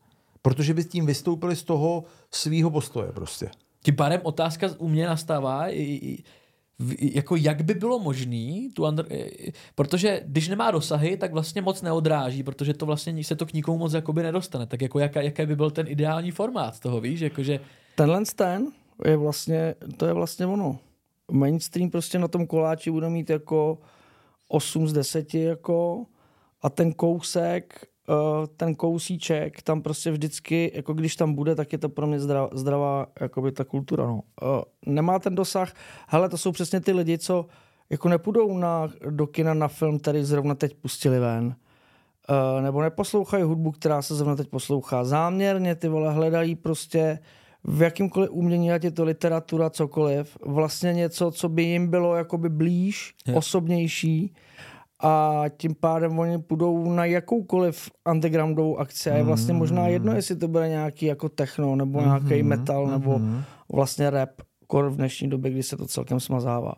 Protože by tím vystoupili z toho svýho postoje prostě. Tím pádem otázka u mě nastává, jako jak by bylo možný, tu under, protože když nemá dosahy, tak vlastně moc neodráží, protože to vlastně se to k nikomu moc jakoby nedostane. Tak jako jaká, jaký by byl ten ideální formát toho, víš? Jakože, Tenhle ten je vlastně, to je vlastně ono. Mainstream prostě na tom koláči bude mít jako 8 z 10 jako a ten kousek ten kousíček tam prostě vždycky, jako když tam bude, tak je to pro mě zdravá, zdravá jakoby ta kultura. No. Uh, nemá ten dosah, hele, to jsou přesně ty lidi, co jako nepůjdou na, do kina na film, který zrovna teď pustili ven, uh, nebo neposlouchají hudbu, která se zrovna teď poslouchá. Záměrně ty vole hledají prostě v jakýmkoliv umění, ať je to literatura, cokoliv, vlastně něco, co by jim bylo jakoby blíž, je. osobnější a tím pádem oni půjdou na jakoukoliv undergroundovou akci a je vlastně možná jedno, jestli to bude nějaký jako techno nebo nějaký mm-hmm, metal nebo mm-hmm. vlastně rap, kor v dnešní době, kdy se to celkem smazává.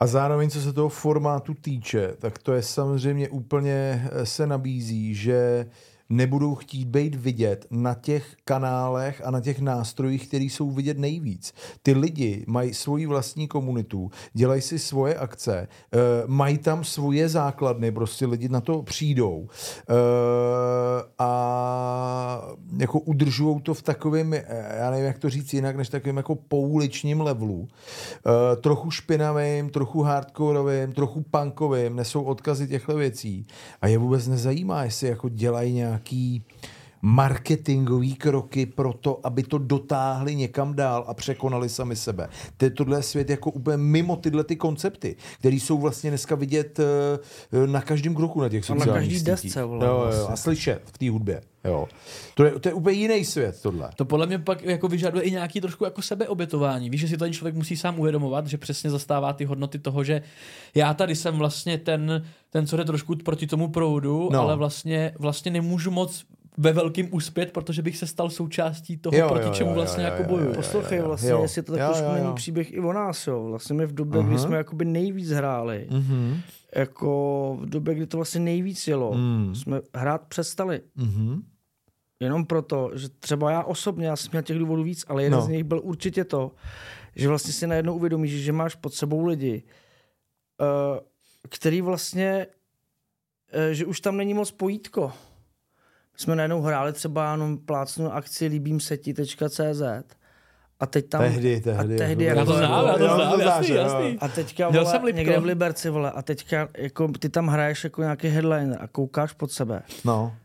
A zároveň, co se toho formátu týče, tak to je samozřejmě úplně eh, se nabízí, že nebudou chtít být vidět na těch kanálech a na těch nástrojích, které jsou vidět nejvíc. Ty lidi mají svoji vlastní komunitu, dělají si svoje akce, uh, mají tam svoje základny, prostě lidi na to přijdou uh, a jako udržují to v takovém, eh, já nevím, jak to říct jinak, než takovým jako pouličním levelu. Trochu špinavým, trochu hardcoreovým, trochu punkovým, nesou odkazy těchto věcí a je vůbec nezajímá, jestli jako dělají nějak nějaký marketingový kroky pro to, aby to dotáhli někam dál a překonali sami sebe. Tohle je svět jako úplně mimo tyhle ty koncepty, které jsou vlastně dneska vidět eh, na každém kroku na těch sociálních na každý desce, vole, jo, jo, a vlastně. slyšet v té hudbě. Jo. To, je, to je úplně jiný svět, tohle. To podle mě pak jako vyžaduje i nějaký trošku jako sebeobětování. Víš, že si to ten člověk musí sám uvědomovat, že přesně zastává ty hodnoty toho, že já tady jsem vlastně ten, ten co jde trošku proti tomu proudu, no. ale vlastně, vlastně nemůžu moc ve velkým uspět, protože bych se stal součástí toho, jo, proti jo, čemu jo, vlastně jo, jako bojuju. Poslouchej, vlastně, jo. jestli to tak jo, trošku není příběh i o nás, jo. Vlastně my v době, uh-huh. kdy jsme jakoby nejvíc hráli, uh-huh. jako v době, kdy to vlastně nejvíc jelo, uh-huh. jsme hrát přestali. Uh-huh. Jenom proto, že třeba já osobně, já jsem měl těch důvodů víc, ale jeden no. z nich byl určitě to, že vlastně si najednou uvědomíš, že máš pod sebou lidi, uh, který vlastně, uh, že už tam není moc pojítko jsme najednou hráli třeba jenom plácnu akci líbím se ti.cz a teď tam... Tehdy, tehdy. A tehdy jako, já to znám, já to znám, jasný, jasný. A teďka, vole, jsem někde v Liberci, vole, a teďka, jako, ty tam hraješ jako nějaký headliner a koukáš pod sebe. No.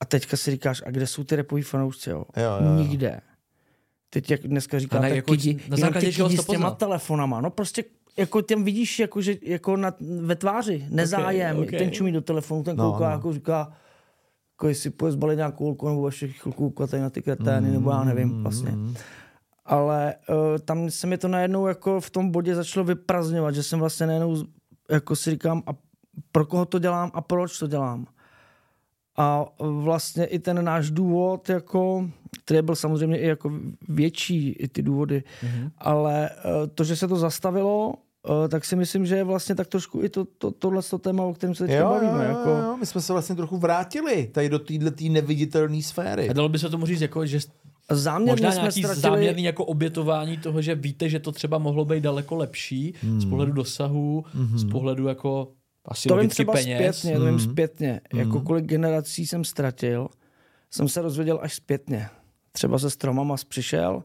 A teďka si říkáš, a kde jsou ty repoví fanoušci, jo? jo, jo, jo. Nikde. Teď, jak dneska říkáte, jako, kidi, na základě čeho s těma telefonama, no prostě jako těm vidíš jako, že, jako na, ve tváři, nezájem, okay, okay. ten čumí do telefonu, ten kouká, no, no. jako říká, jako jestli půjde zbalit nějakou holku, nebo ještě chvilku koukat na ty kretény, mm, nebo já nevím mm, vlastně. Ale uh, tam se mi to najednou jako v tom bodě začalo vyprazňovat, že jsem vlastně najednou jako si říkám, a pro koho to dělám a proč to dělám. A vlastně i ten náš důvod, jako, který byl samozřejmě i jako větší, i ty důvody, mm-hmm. ale uh, to, že se to zastavilo, Uh, tak si myslím, že je vlastně tak trošku i to, to, tohle to téma, o kterém se teď bavíme. Jo, jako... jo, my jsme se vlastně trochu vrátili tady do této neviditelné sféry. A dalo by se tomu říct, jako, že Záměrně Možná jsme nějaký ztratili... záměrný jako obětování toho, že víte, že to třeba mohlo být daleko lepší hmm. z pohledu dosahu, hmm. z pohledu jako asi to vím třeba peněz. zpětně, to vím hmm. zpětně. Hmm. Jako kolik generací jsem ztratil, jsem se rozvěděl až zpětně. Třeba se stromama přišel,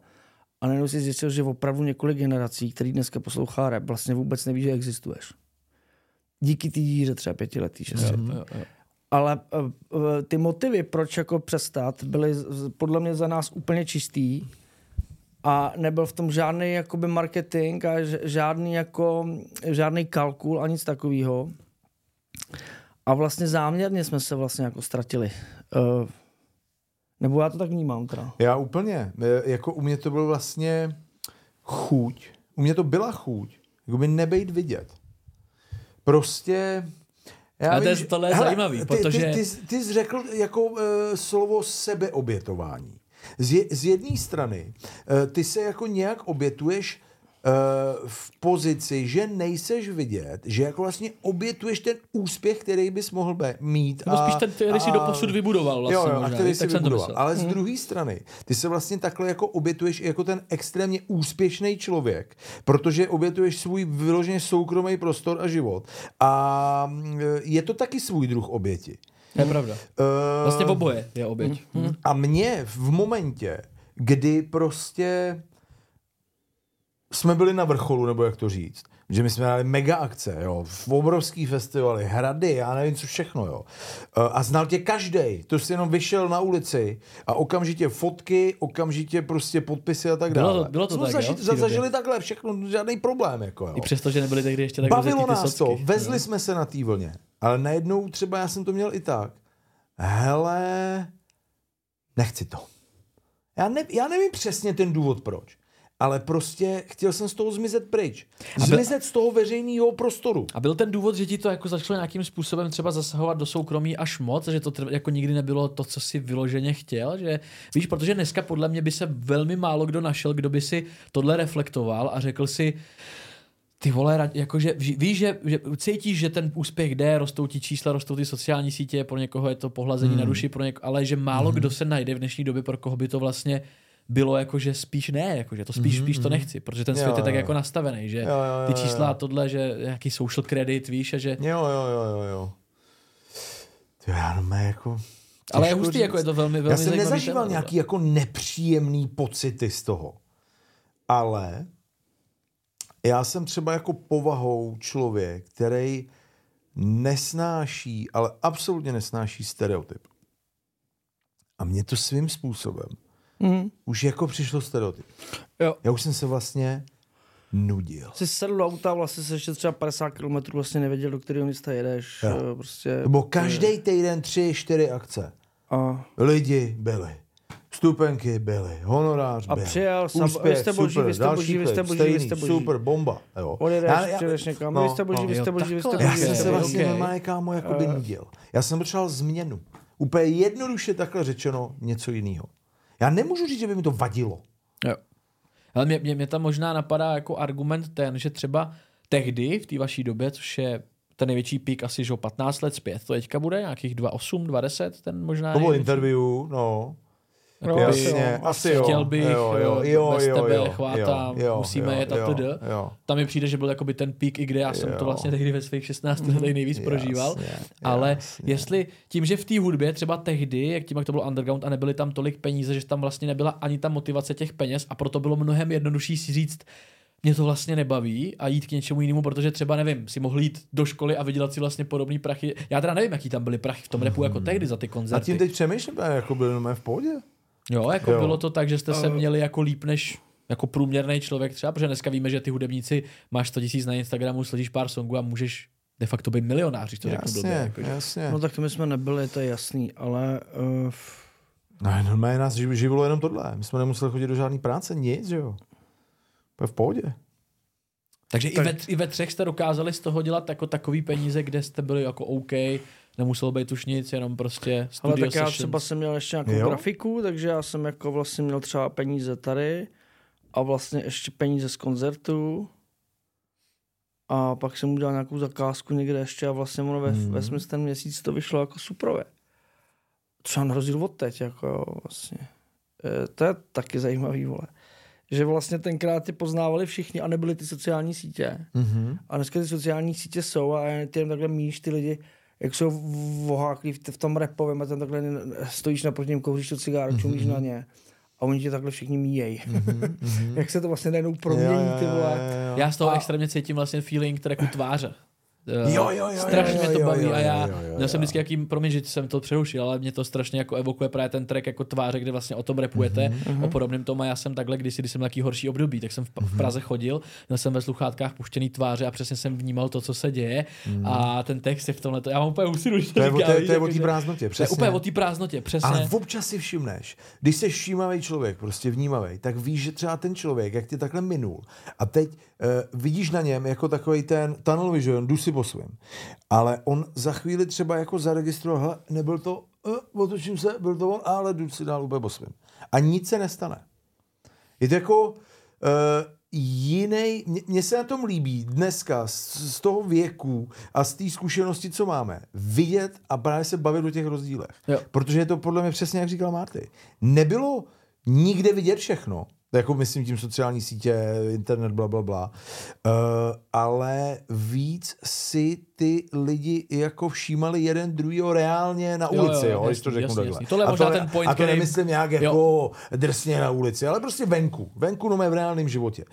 a najednou si zjistil, že opravdu několik generací, který dneska poslouchá rap, vlastně vůbec neví, že existuješ. Díky té díře třeba pětiletý, šestletý. Mm, Ale uh, ty motivy, proč jako přestat, byly podle mě za nás úplně čistý a nebyl v tom žádný jakoby marketing a žádný jako, žádný kalkul a nic takového. A vlastně záměrně jsme se vlastně jako ztratili. Uh, nebo já to tak vnímám teda. Já úplně. E, jako u mě to byl vlastně chuť. U mě to byla chuť. Jako by nebejt vidět. Prostě... Já a vím, to je, tohle je hele, zajímavý, ty, protože... Ty, ty, ty jsi řekl jako uh, slovo sebeobětování. Z, je, z jedné strany uh, ty se jako nějak obětuješ Eh, v pozici, že nejseš vidět, že jako vlastně obětuješ ten úspěch, který bys mohl mít. Nebo spíš ten, který jsi doposud vybudoval vlastně. Jo, jo, možná, a který jsi vybudoval. Ale z hmm. druhé strany, ty se vlastně takhle jako obětuješ jako ten extrémně úspěšný člověk, protože obětuješ svůj vyloženě soukromý prostor a život. A eh, je to taky svůj druh oběti. Je pravda. Uh, vlastně v oboje je oběť. Hmm. A mě v momentě, kdy prostě jsme byli na vrcholu, nebo jak to říct, Že my jsme dali mega akce, jo, v obrovský festivaly, hrady, já nevím co všechno, jo. Eh, A znal tě každý. To jsi jenom vyšel na ulici a okamžitě fotky, okamžitě prostě podpisy a tak Bylo dále. to- bylo to Jsme tak, zaži- jo, zažili takhle všechno, žádný problém, jako jo. I přesto, že nebyly tehdy ještě tak Bavilo nás to, socky. vezli jsme se na té vlně, ale najednou třeba já jsem to měl i tak. Hele, nechci to. Já, ne, já nevím přesně ten důvod proč, ale prostě chtěl jsem z toho zmizet pryč. Zmizet z toho veřejného prostoru. A byl ten důvod, že ti to jako začalo nějakým způsobem třeba zasahovat do soukromí až moc, že to trv, jako nikdy nebylo to, co si vyloženě chtěl, že víš, protože dneska podle mě by se velmi málo kdo našel, kdo by si tohle reflektoval a řekl si, ty vole, jakože ví- víš, že, že cítíš, že ten úspěch jde, rostou ti čísla, rostou ty sociální sítě, pro někoho je to pohlazení Hmm. na duši, pro něko, ale že málo kdo se najde v dnešní době, pro koho by to vlastně bylo jakože spíš ne, jakože to spíš, spíš to nechci, protože ten Hmm, Jo, svět je tak jo, jo. jako nastavený, že Jo, jo, jo, ty jo. čísla a tohle, že nějaký social credit, víš, a že Jo, jo, jo, jo, jo. Ty já no, jako... Ale je hustý, říct. jako je to velmi, velmi Já jsem nezažíval téma, nějaký jako nepříjemný pocity z toho. Ale já jsem třeba jako povahou člověk, který nesnáší, ale absolutně nesnáší stereotyp. A mě to svým způsobem Mhm. už jako přišlo stereotyp. Jo. Já už jsem se vlastně nudil. Jsi sedl do auta, vlastně se ještě třeba 50 km vlastně nevěděl, do kterého místa jedeš. Jo. eh, Prostě, Nebo každý týden tři, čtyři akce. a, Lidi byli. Stupenky byly, honorář A byl. přijel sam- úspěch, vy jste boží, super, vy jste boží, vy jste boží, vy jste boží. Super, bomba. Jo. odjedeš, Já- já- přijedeš někam, no, vy jste boží, no. vy jste boží, vy jste takhle. boží. Já jsem se vlastně ok. normálně kámo jako by nudil. Já jsem potřeboval změnu. Úplně jednoduše takhle řečeno něco jiného. Já nemůžu říct, že by mi to vadilo. Jo. Ale mě, mě, mě tam možná napadá jako argument ten, že třeba tehdy v té vaší době, což je ten největší pík asi že o 15 let zpět, to teďka bude nějakých 2,8, 2,10, ten možná To bylo největší. interview, no. No, Jasně, jo, asi jo. Chtěl bych, jo, jo, eh, jo, bez jo, tebe jo, chváta, jo, jo, musíme jo, jet a jo, td. Jo, Tam mi přijde, že byl jakoby ten pík, i kde já jsem Jo. to vlastně tehdy ve svých 16 letech nejvíc prožíval. Jasně, Ale jasně. jestli tím, že v té hudbě třeba tehdy, jak tím, jak to bylo underground a nebyly tam tolik peníze, že tam vlastně nebyla ani ta motivace těch peněz a proto bylo mnohem jednodušší si říct, mě to vlastně nebaví a jít k něčemu jinému, protože třeba nevím, si mohl jít do školy a vydělat si vlastně podobný prachy. Já teda nevím, jaký tam byly prachy v tom repu jako tehdy za ty A koncerty. tím teď přemýšlím, a jako byl v pohodě. Jo, jako Jo. bylo to tak, že jste se měli jako líp než jako průměrný člověk třeba, protože dneska víme, že ty hudebníci máš 100 tisíc na Instagramu, sledíš pár songů a můžeš de facto být milionář, když to řeknu blbě. Jasně, Jako, že- jasně. No tak to my jsme nebyli, to je jasný, ale uh, No, normálně nás živ- živilo jenom tohle. My jsme nemuseli chodit do žádné práce, nic, že jo. Úplně v pohodě. Takže i, ve, i ve třech jste dokázali z toho dělat jako takový peníze, kde jste byli jako OK, nemuselo být už nic, jenom prostě ale tak já sessions. třeba jsem měl ještě nějakou Jo. grafiku, takže já jsem jako vlastně měl třeba peníze tady a vlastně ještě peníze z koncertu a pak jsem udělal nějakou zakázku někde ještě a vlastně ono ve, Hmm. ve smyslu ten měsíc to vyšlo jako suprově. Třeba na rozdíl od teď, jako jo, vlastně. E, to je taky zajímavý, vole. Že vlastně tenkrát ty poznávali všichni a nebyly ty sociální sítě. Mm-hmm. A dneska ty sociální sítě jsou a ty jen takhle míš ty lidi, jak jsou voháklí v, v tom repovém a tam takhle stojíš naproti něm, kouříš to cigáro, Mhm. čumíš na ně. A oni tě takhle všichni míjejí. jak se to vlastně najednou promění, ty vole. Já z toho A- extrémně cítím vlastně feeling tracku tváře. Eh, Jo, jo, jo, strašně jo, mě to jo, baví jo, a já jo, jo, jo, měl jsem jo. vždycky jakým, promiň, že jsem to přerušil, ale mě to strašně jako evokuje právě ten track jako tváře, kde vlastně o tom repujete, Mhm, o podobném tom a já jsem takhle kdysi, když jsem takový horší období, tak jsem v, Mhm. v Praze chodil, měl jsem ve sluchátkách puštěný tváře a přesně jsem vnímal to, co se děje a ten text je v tomhle, já mám úplně úsilu, Mhm. To je, o- říkám, to je, to je jako, o té že- prázdnotě, To je přesně. úplně o té prázdnotě, přesně. Ale občas si všimneš, když jsi všímavý člověk, prostě vnímavý, tak víš, že třeba ten člověk, jak tě takhle minul, a teď uh, vidíš na něm jako takový ten tunnel vision, jdu si po svém. Ale on za chvíli třeba jako zaregistroval, hele, nebyl to, uh, otočím se, byl to on, ale jdu si dál úplně po svém. A nic se nestane. Je to jako uh, jiný, mně se na tom líbí dneska z, z toho věku a z té zkušenosti, co máme, vidět a právě se bavit o těch rozdílech. Jo. Protože je to podle mě přesně, jak říkal Marty. Nebylo nikde vidět všechno. Jako myslím tím sociální sítě, internet, bla, bla, bla. Uh, ale víc si ty lidi jako všímali jeden druhýho reálně na Jo, ulici, jo, jo, jo, jasný, to řeknu jasný, takhle. jasný. Tohle je a možná to, ten point, a to který- nemyslím nějak jako drsně na ulici, ale prostě venku. Venku no v reálném životě.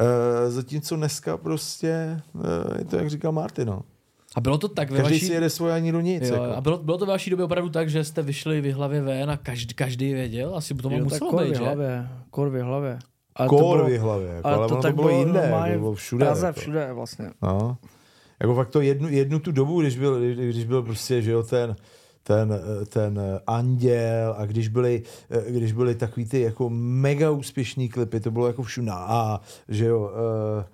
Uh, zatímco dneska prostě, uh, je to, jak říkal Martin, no. A bylo to tak ve Každý vaší... si jede svoje ani do nic. Jo, jako. a bylo, bylo to ve vaší době opravdu tak, že jste vyšli vy hlavě ven a každý, každý věděl? Asi to Jo, muselo kor být, v že? hlavě, kor v hlavě. Ale Kor v hlavě, jako, ale, ale to ono tak to bylo bylo jinde, normálně jako, bylo v všude. Praze, jako. všude vlastně. No. Jako fakt to jednu, jednu tu dobu, když byl, když, byl prostě, že jo, ten, ten, ten anděl a když byly, když byly takový ty jako mega úspěšný klipy, to bylo jako všude. A, že jo, uh,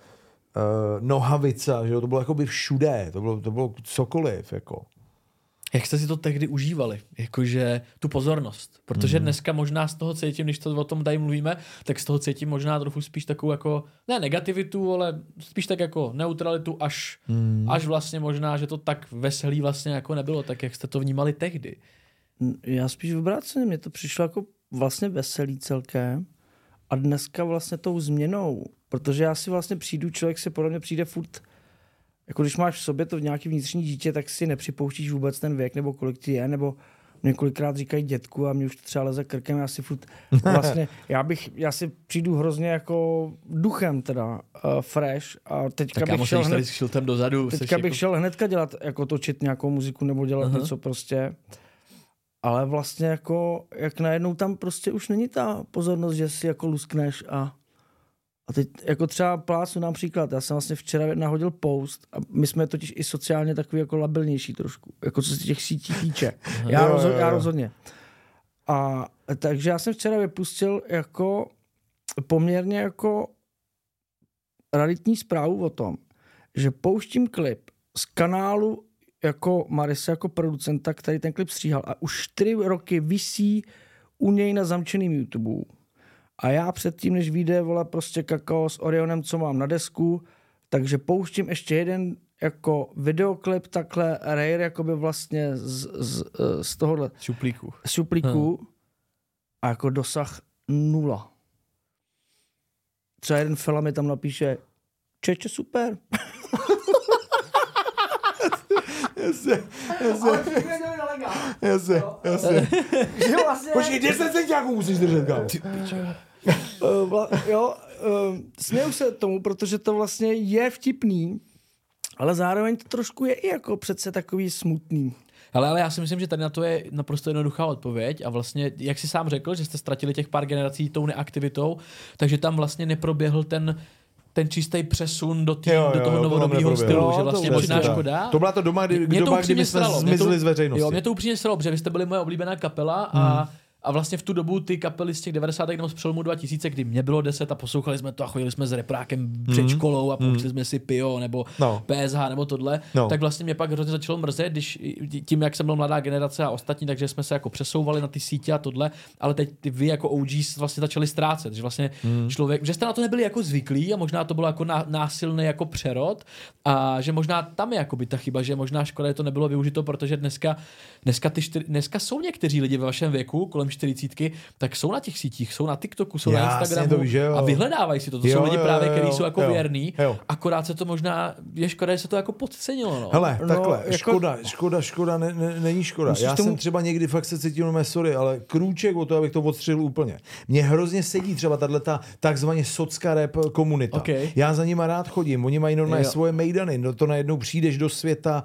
uh, nohavica, že jo, to bylo jako by všude, to bylo, to bylo cokoliv, jako. Jak jste si to tehdy užívali? Jakože tu pozornost. Protože dneska možná z toho cítím, když to o tom tady mluvíme, tak z toho cítím možná trochu spíš takovou jako, ne negativitu, ale spíš tak jako neutralitu, až, až vlastně možná, že to tak veselý vlastně jako nebylo, tak jak jste to vnímali tehdy. Já spíš obráceně, mně to přišlo jako vlastně veselý celkem a dneska vlastně tou změnou, protože já si vlastně přijdu, člověk si podle mě přijde furt, jako když máš v sobě to nějaký vnitřní dítě, tak si nepřipouštíš vůbec ten věk nebo kolik ti je, nebo několikrát říkají dětku a mě už to třeba leze krkem, já si furt vlastně, já bych, já si přijdu hrozně jako duchem teda, uh, fresh a teďka Tak bych šel hned, šiltem dozadu. Teďka bych jako... šel hnedka dělat, jako točit nějakou muziku nebo dělat Aha. něco prostě. Ale vlastně jako, jak najednou tam prostě už není ta pozornost, že si jako luskneš a a teď jako třeba plácu například, já jsem vlastně včera nahodil post a my jsme totiž i sociálně takový jako labilnější trošku, jako co se těch sítí týče. Já, Jo, rozho- jo, já jo. rozhodně. A takže já jsem včera vypustil jako poměrně jako raditní zprávu o tom, že pouštím klip z kanálu jako Marise, jako producenta, který ten klip stříhal a už čtyři roky visí u něj na zamčeným YouTube. A já předtím, než vyjde, vole, prostě kakao s Orionem, co mám na desku, takže pouštím ještě jeden jako videoklip takhle Rare jakoby vlastně z, z, z tohohle Šuplíku. šuplíku a jako dosah nula. Třeba jeden fela mi tam napíše Čeče, super. Jasně, jasně, jasně, jasně. Že vlastně, Počkej, 10 centiáků musíš držet, kámo. uh, vla, jo, uh, směju se tomu, protože to vlastně je vtipný, ale zároveň to trošku je i jako přece takový smutný. Ale, ale já si myslím, že tady na to je naprosto jednoduchá odpověď a vlastně, jak si sám řekl, že jste ztratili těch pár generací tou neaktivitou, takže tam vlastně neproběhl ten ten čistý přesun do, tý, Jo, jo, do toho neproběhlo. stylu, Jo, že to vlastně možná tak. škoda. To byla to doma, kdy, Mě to kdy jsme. Mě to- z veřejnosti. Jo, mě to upřímně sralo, protože vy jste byli moje oblíbená kapela a, a vlastně v tu dobu ty kapely z těch 90. nebo z přelomu 2000, kdy mě bylo 10 a poslouchali jsme to a chodili jsme s reprákem před školou a pouštěli jsme si Pio nebo No. PSH nebo tohle, No. tak vlastně mě pak hrozně začalo mrzet, když tím, jak jsem byl mladá generace a ostatní, takže jsme se jako přesouvali na ty sítě a tohle, ale teď ty vy jako OGs vlastně začali ztrácet, že vlastně člověk, že jste na to nebyli jako zvyklí a možná to bylo jako ná, násilný jako přerod a že možná tam je jako by ta chyba, že možná škoda, že to nebylo využito, protože dneska, dneska, ty čtyři, dneska jsou někteří lidi ve vašem věku, kolem 40, tak jsou na těch sítích, jsou na TikToku, jsou na Jasně, Instagramu to víš, a vyhledávají si to. To Jo, jsou lidi jo, právě, kteří jsou jako jo, věrný, jo. akorát se to možná, je škoda, že se to jako podcenilo. No. Hele, No, takhle, jako- škoda, škoda, škoda, ne, ne, není škoda. Musíš Já tomu- jsem třeba někdy fakt se cítil, no sorry, ale krůček o to, abych to odstřelil úplně. Mně hrozně sedí třeba tahle ta takzvaně socká rap komunita. Ok. Já za nima rád chodím, oni mají normálně Jo. svoje mejdany, no to najednou přijdeš do světa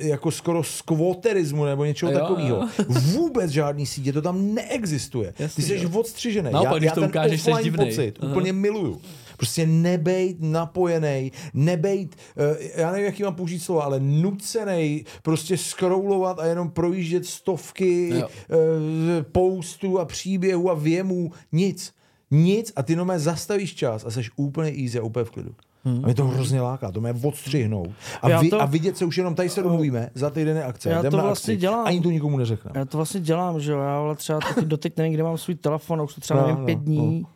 eh, jako skoro z kvoterismu nebo něčeho takového. Vůbec žádný sítě, to tam neexistuje. Ty Jasný, jsi jo. odstřižený. Naopak, já, když já to ten ukážeš, jsi divnej. pocit Aha. úplně miluju. Prostě nebejt napojený, nebejt, eh, já nevím, jaký mám použít slovo, ale nucený prostě scrollovat a jenom projíždět stovky Jo. eh, postů a příběhů a věmů. Nic. Nic a ty nomé zastavíš čas a jsi úplně easy a úplně v klidu. Hmm. A mě to hrozně láká, to mě odstřihnout. A, Já vy, to- a vidět se už jenom, tady se domluvíme, za týden je akce, Já to vlastně akci. dělám. Ani to nikomu neřekneme. Já to vlastně dělám, že jo, já ale třeba taky doteď nevím, kde mám svůj telefon, už to třeba No, nevím, no, pět dní.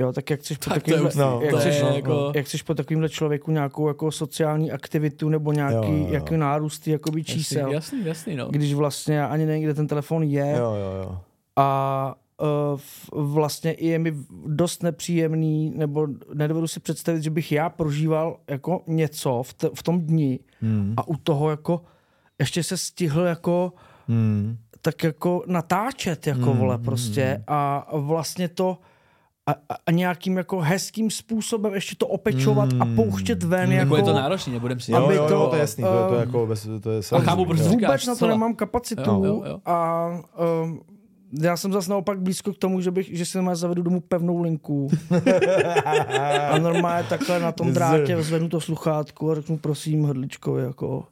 Jo, tak jak chceš po Tak takovýmhle, no, jak chceš, no, jako- jak chceš po takovýmhle člověku nějakou jako sociální aktivitu nebo nějaký Jo, jo, jo. jaký nárůst jakoby čísel, Jasný, jasný, jasný, no. když vlastně ani nevím, kde ten telefon je Jo, jo, jo. a vlastně i je mi dost nepříjemný, nebo nedovedu si představit, že bych já prožíval jako něco v, t- v tom dni Hmm. a u toho jako ještě se stihl jako Hmm. tak jako natáčet, jako Mm, vole prostě a vlastně to a, a, nějakým jako hezkým způsobem ještě to opečovat a pouštět ven Jako jako, je to náročný, nebudem si... Jo, Aby jo, jo, to, to je jasný, to je, to je eh, jako, bez, to je Ale chápu, proč Vůbec na to nemám kapacitu Jo, jo, jo. a um, já jsem zase naopak blízko k tomu, že, bych, že si normálně zavedu domů pevnou linku a normálně takhle na tom drátě zvednu to sluchátku a řeknu prosím hrdličkovi jako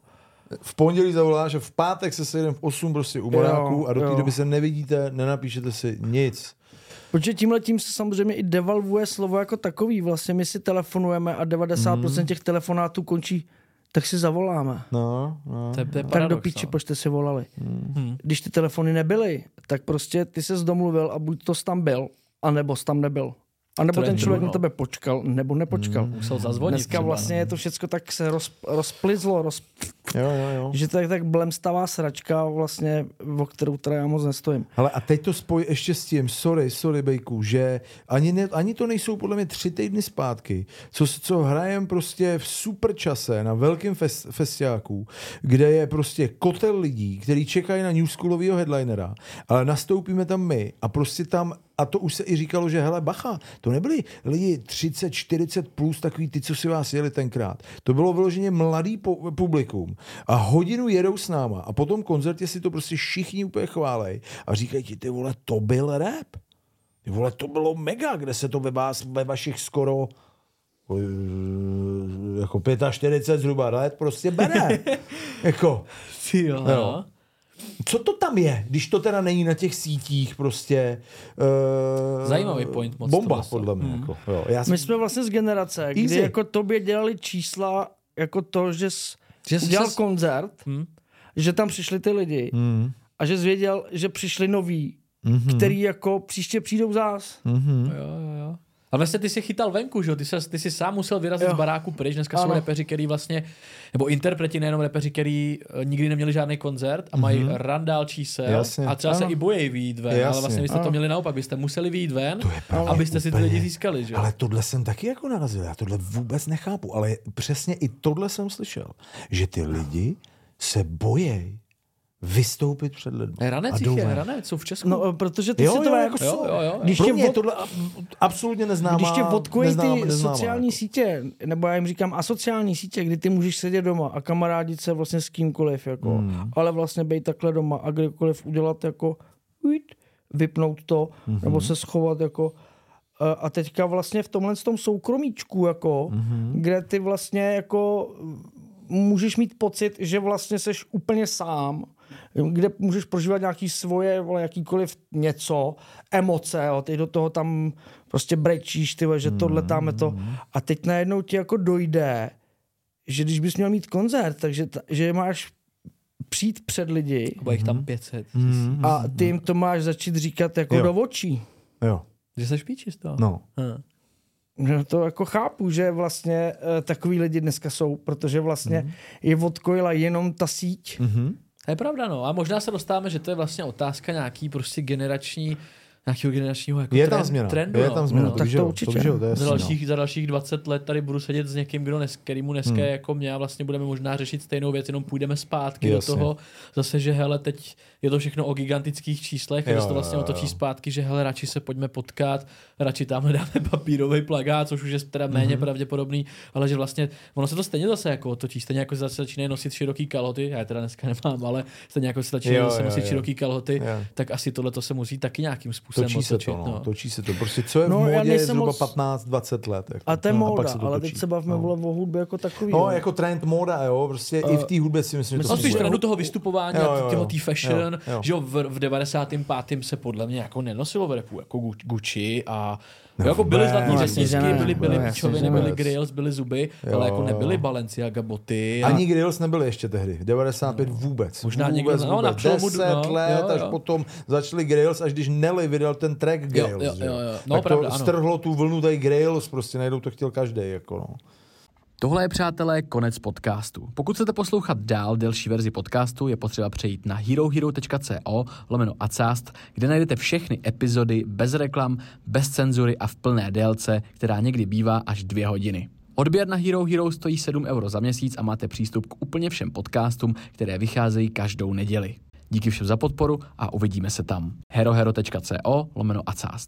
V pondělí zavoláš a v pátek se sejdeme v 8 prostě u Moráku a do té doby se nevidíte, nenapíšete si nic. Protože tímhle tím se samozřejmě i devalvuje slovo jako takový. Vlastně my si telefonujeme a 90% Mhm. těch telefonátů končí, tak si zavoláme. No, no. To je, to je tak paradox, do píči, no. proč jste si volali. Hmm. Když ty telefony nebyly, tak prostě ty se domluvil a buď to jsi tam byl, anebo jsi tam nebyl. A nebo ten člověk no. na tebe počkal, nebo nepočkal. Musel zazvonit. Dneska třeba, vlastně no. je to všechno tak se roz, rozplizlo, roz, Jo, jo, jo. že to je tak blemstavá sračka vlastně, o kterou teda já moc nestojím. Hele, a teď to spoj ještě s tím, sorry, sorry, Bejku, že ani, ne, ani to nejsou podle mě tři týdny zpátky, co, co hrajem prostě v super čase na velkém fest, festiáku, kde je prostě kotel lidí, kteří čekají na newschoolového headlinera, ale nastoupíme tam my a prostě tam a to už se i říkalo, že hele, bacha, to nebyli lidi 30, 40 plus, takový ty, co si vás jeli tenkrát. To bylo vyloženě mladý po, a hodinu jedou s náma a po tom koncertě si to prostě všichni úplně chválej a říkají ti, ty vole, to byl rap. Ty vole, to bylo mega, kde se to ve, vás, ve vašich skoro eh, jako 45 zhruba let prostě bere. jako, Ty jo, no. co to tam je, když to teda není na těch sítích prostě... Uh, Zajímavý point moc Bomba, podle mě. Jako, jo. Já My jsem, jsme vlastně z generace, kdy Easy. jako tobě dělali čísla jako to, že jsi Že jsi udělal přes- koncert, Hm. že tam přišli ty lidi mm, a že jsi věděl, že přišli noví, Mhm. který jako příště přijdou zás. mm, Jo, jo, jo. A vlastně ty jsi chytal venku, že jo? Ty, se, ty jsi sám musel vyrazit Jo. z baráku pryč. Dneska jsou Ano. repeři, který vlastně, nebo interpreti, nejenom repeři, který eh, nikdy neměli žádný koncert a mají randál čísel. Jasně. A třeba se Ano. i bojejí vyjít ven, ale Jasně. vlastně vy jste to Ano. měli naopak, byste museli vyjít ven, abyste si ty lidi získali, že? Ale tohle jsem taky jako narazil, já tohle vůbec nechápu, ale přesně i tohle jsem slyšel, že ty lidi se bojejí vystoupit před lidmi. Ne, ranec a jich je, ranec, jsou v Česku. No, protože ty Jo, si jo, to jako Jo, jsou. jo, jo. Když Pro tě mě od- tohle ab- absolutně neznámá. Když tě neznámá, ty neznámá, sociální jako. sítě, nebo já jim říkám asociální sítě, kdy ty můžeš sedět doma a kamarádit se vlastně s kýmkoliv, jako, Hmm. ale vlastně být takhle doma a kdykoliv udělat jako vypnout to, Mhm. nebo se schovat jako a- teďka vlastně v tomhle tom soukromíčku, jako, Mhm. kde ty vlastně jako můžeš mít pocit, že vlastně seš úplně sám, kde můžeš prožívat nějaký svoje, vole, jakýkoliv něco, emoce, jo, ty do toho tam prostě brečíš, ty vole, že tohle tam je to. A teď najednou ti jako dojde, že když bys měl mít koncert, takže ta, že máš přijít před lidi Bude jich tam 500. Mhm. a ty jim to máš začít říkat jako Jo. do očí. Jo, Že seš píči z toho. no. Hm. No to jako chápu, že vlastně uh, takový lidi dneska jsou, protože vlastně mm. je odkojila jenom ta síť. Mhm. To je pravda, no. A možná se dostáváme, že to je vlastně otázka nějaký prostě generační, nějakého generačního jako Je tam trend, změna, trendu. je no. tam změna, No, to tak to jo, určitě. to jo, to je Za jasný, no. dalších, za dalších 20 let tady budu sedět s někým, kdo nes, kterýmu dneska Hmm. jako mě a vlastně budeme možná řešit stejnou věc, jenom půjdeme zpátky Jasně. do toho zase, že hele, teď je to všechno o gigantických číslech, Jo, se to vlastně jo, otočí jo. zpátky, že hele, radši se pojďme potkat, radši tam dáme papírový plagát, což už je teda méně Mhm. pravděpodobný, ale že vlastně ono se to stejně zase jako otočí, stejně jako se zase začínají nosit široký kalhoty, já je teda dneska nemám, ale stejně jako se začínají Jo, zase jo, nosit jo. široký kalhoty, Jo. tak asi tohle to se musí taky nějakým způsobem Točí se otočit. to, no. no. točí se to. Prostě co je v No, já módě je zhruba moc- 15-20 let. Jako. A to je No, móda, se to ale točí. teď se bavíme no. o hudbě jako takový. No, jo. jako trend móda, jo, prostě i v té hudbě si myslím, že to No spíš funguje. trendu toho vystupování Jo, a jo, jo. té fashion, Jo, jo. že jo, v, v 95. se podle mě jako nenosilo v repu, jako Gu- Gucci a No jako byly vůbec. No, že ne. byly, byly No, píčoviny, ne. byly grills, byly zuby, Jo, ale jako jo. nebyly Balenciaga boty. A... Ani Grills nebyly ještě tehdy, 95 vůbec. Možná vůbec, někdo- no, na vůbec. přelomu- 10 no, let, jo, až jo. potom začali Grills, až když Nelly vydal ten track Jo, Grills. jo, že jo, jo. No, tak pravda, to ano. strhlo tu vlnu tady Grills, prostě najednou to chtěl každý. Jako no. Tohle je, přátelé, konec podcastu. Pokud chcete poslouchat dál delší verzi podcastu, je potřeba přejít na herohero.co lomeno acast, kde najdete všechny epizody bez reklam, bez cenzury a v plné délce, která někdy bývá až dvě hodiny. Odběr na Hero Hero stojí 7 euro za měsíc a máte přístup k úplně všem podcastům, které vycházejí každou neděli. Díky všem za podporu a uvidíme se tam. herohero.co lomeno acast.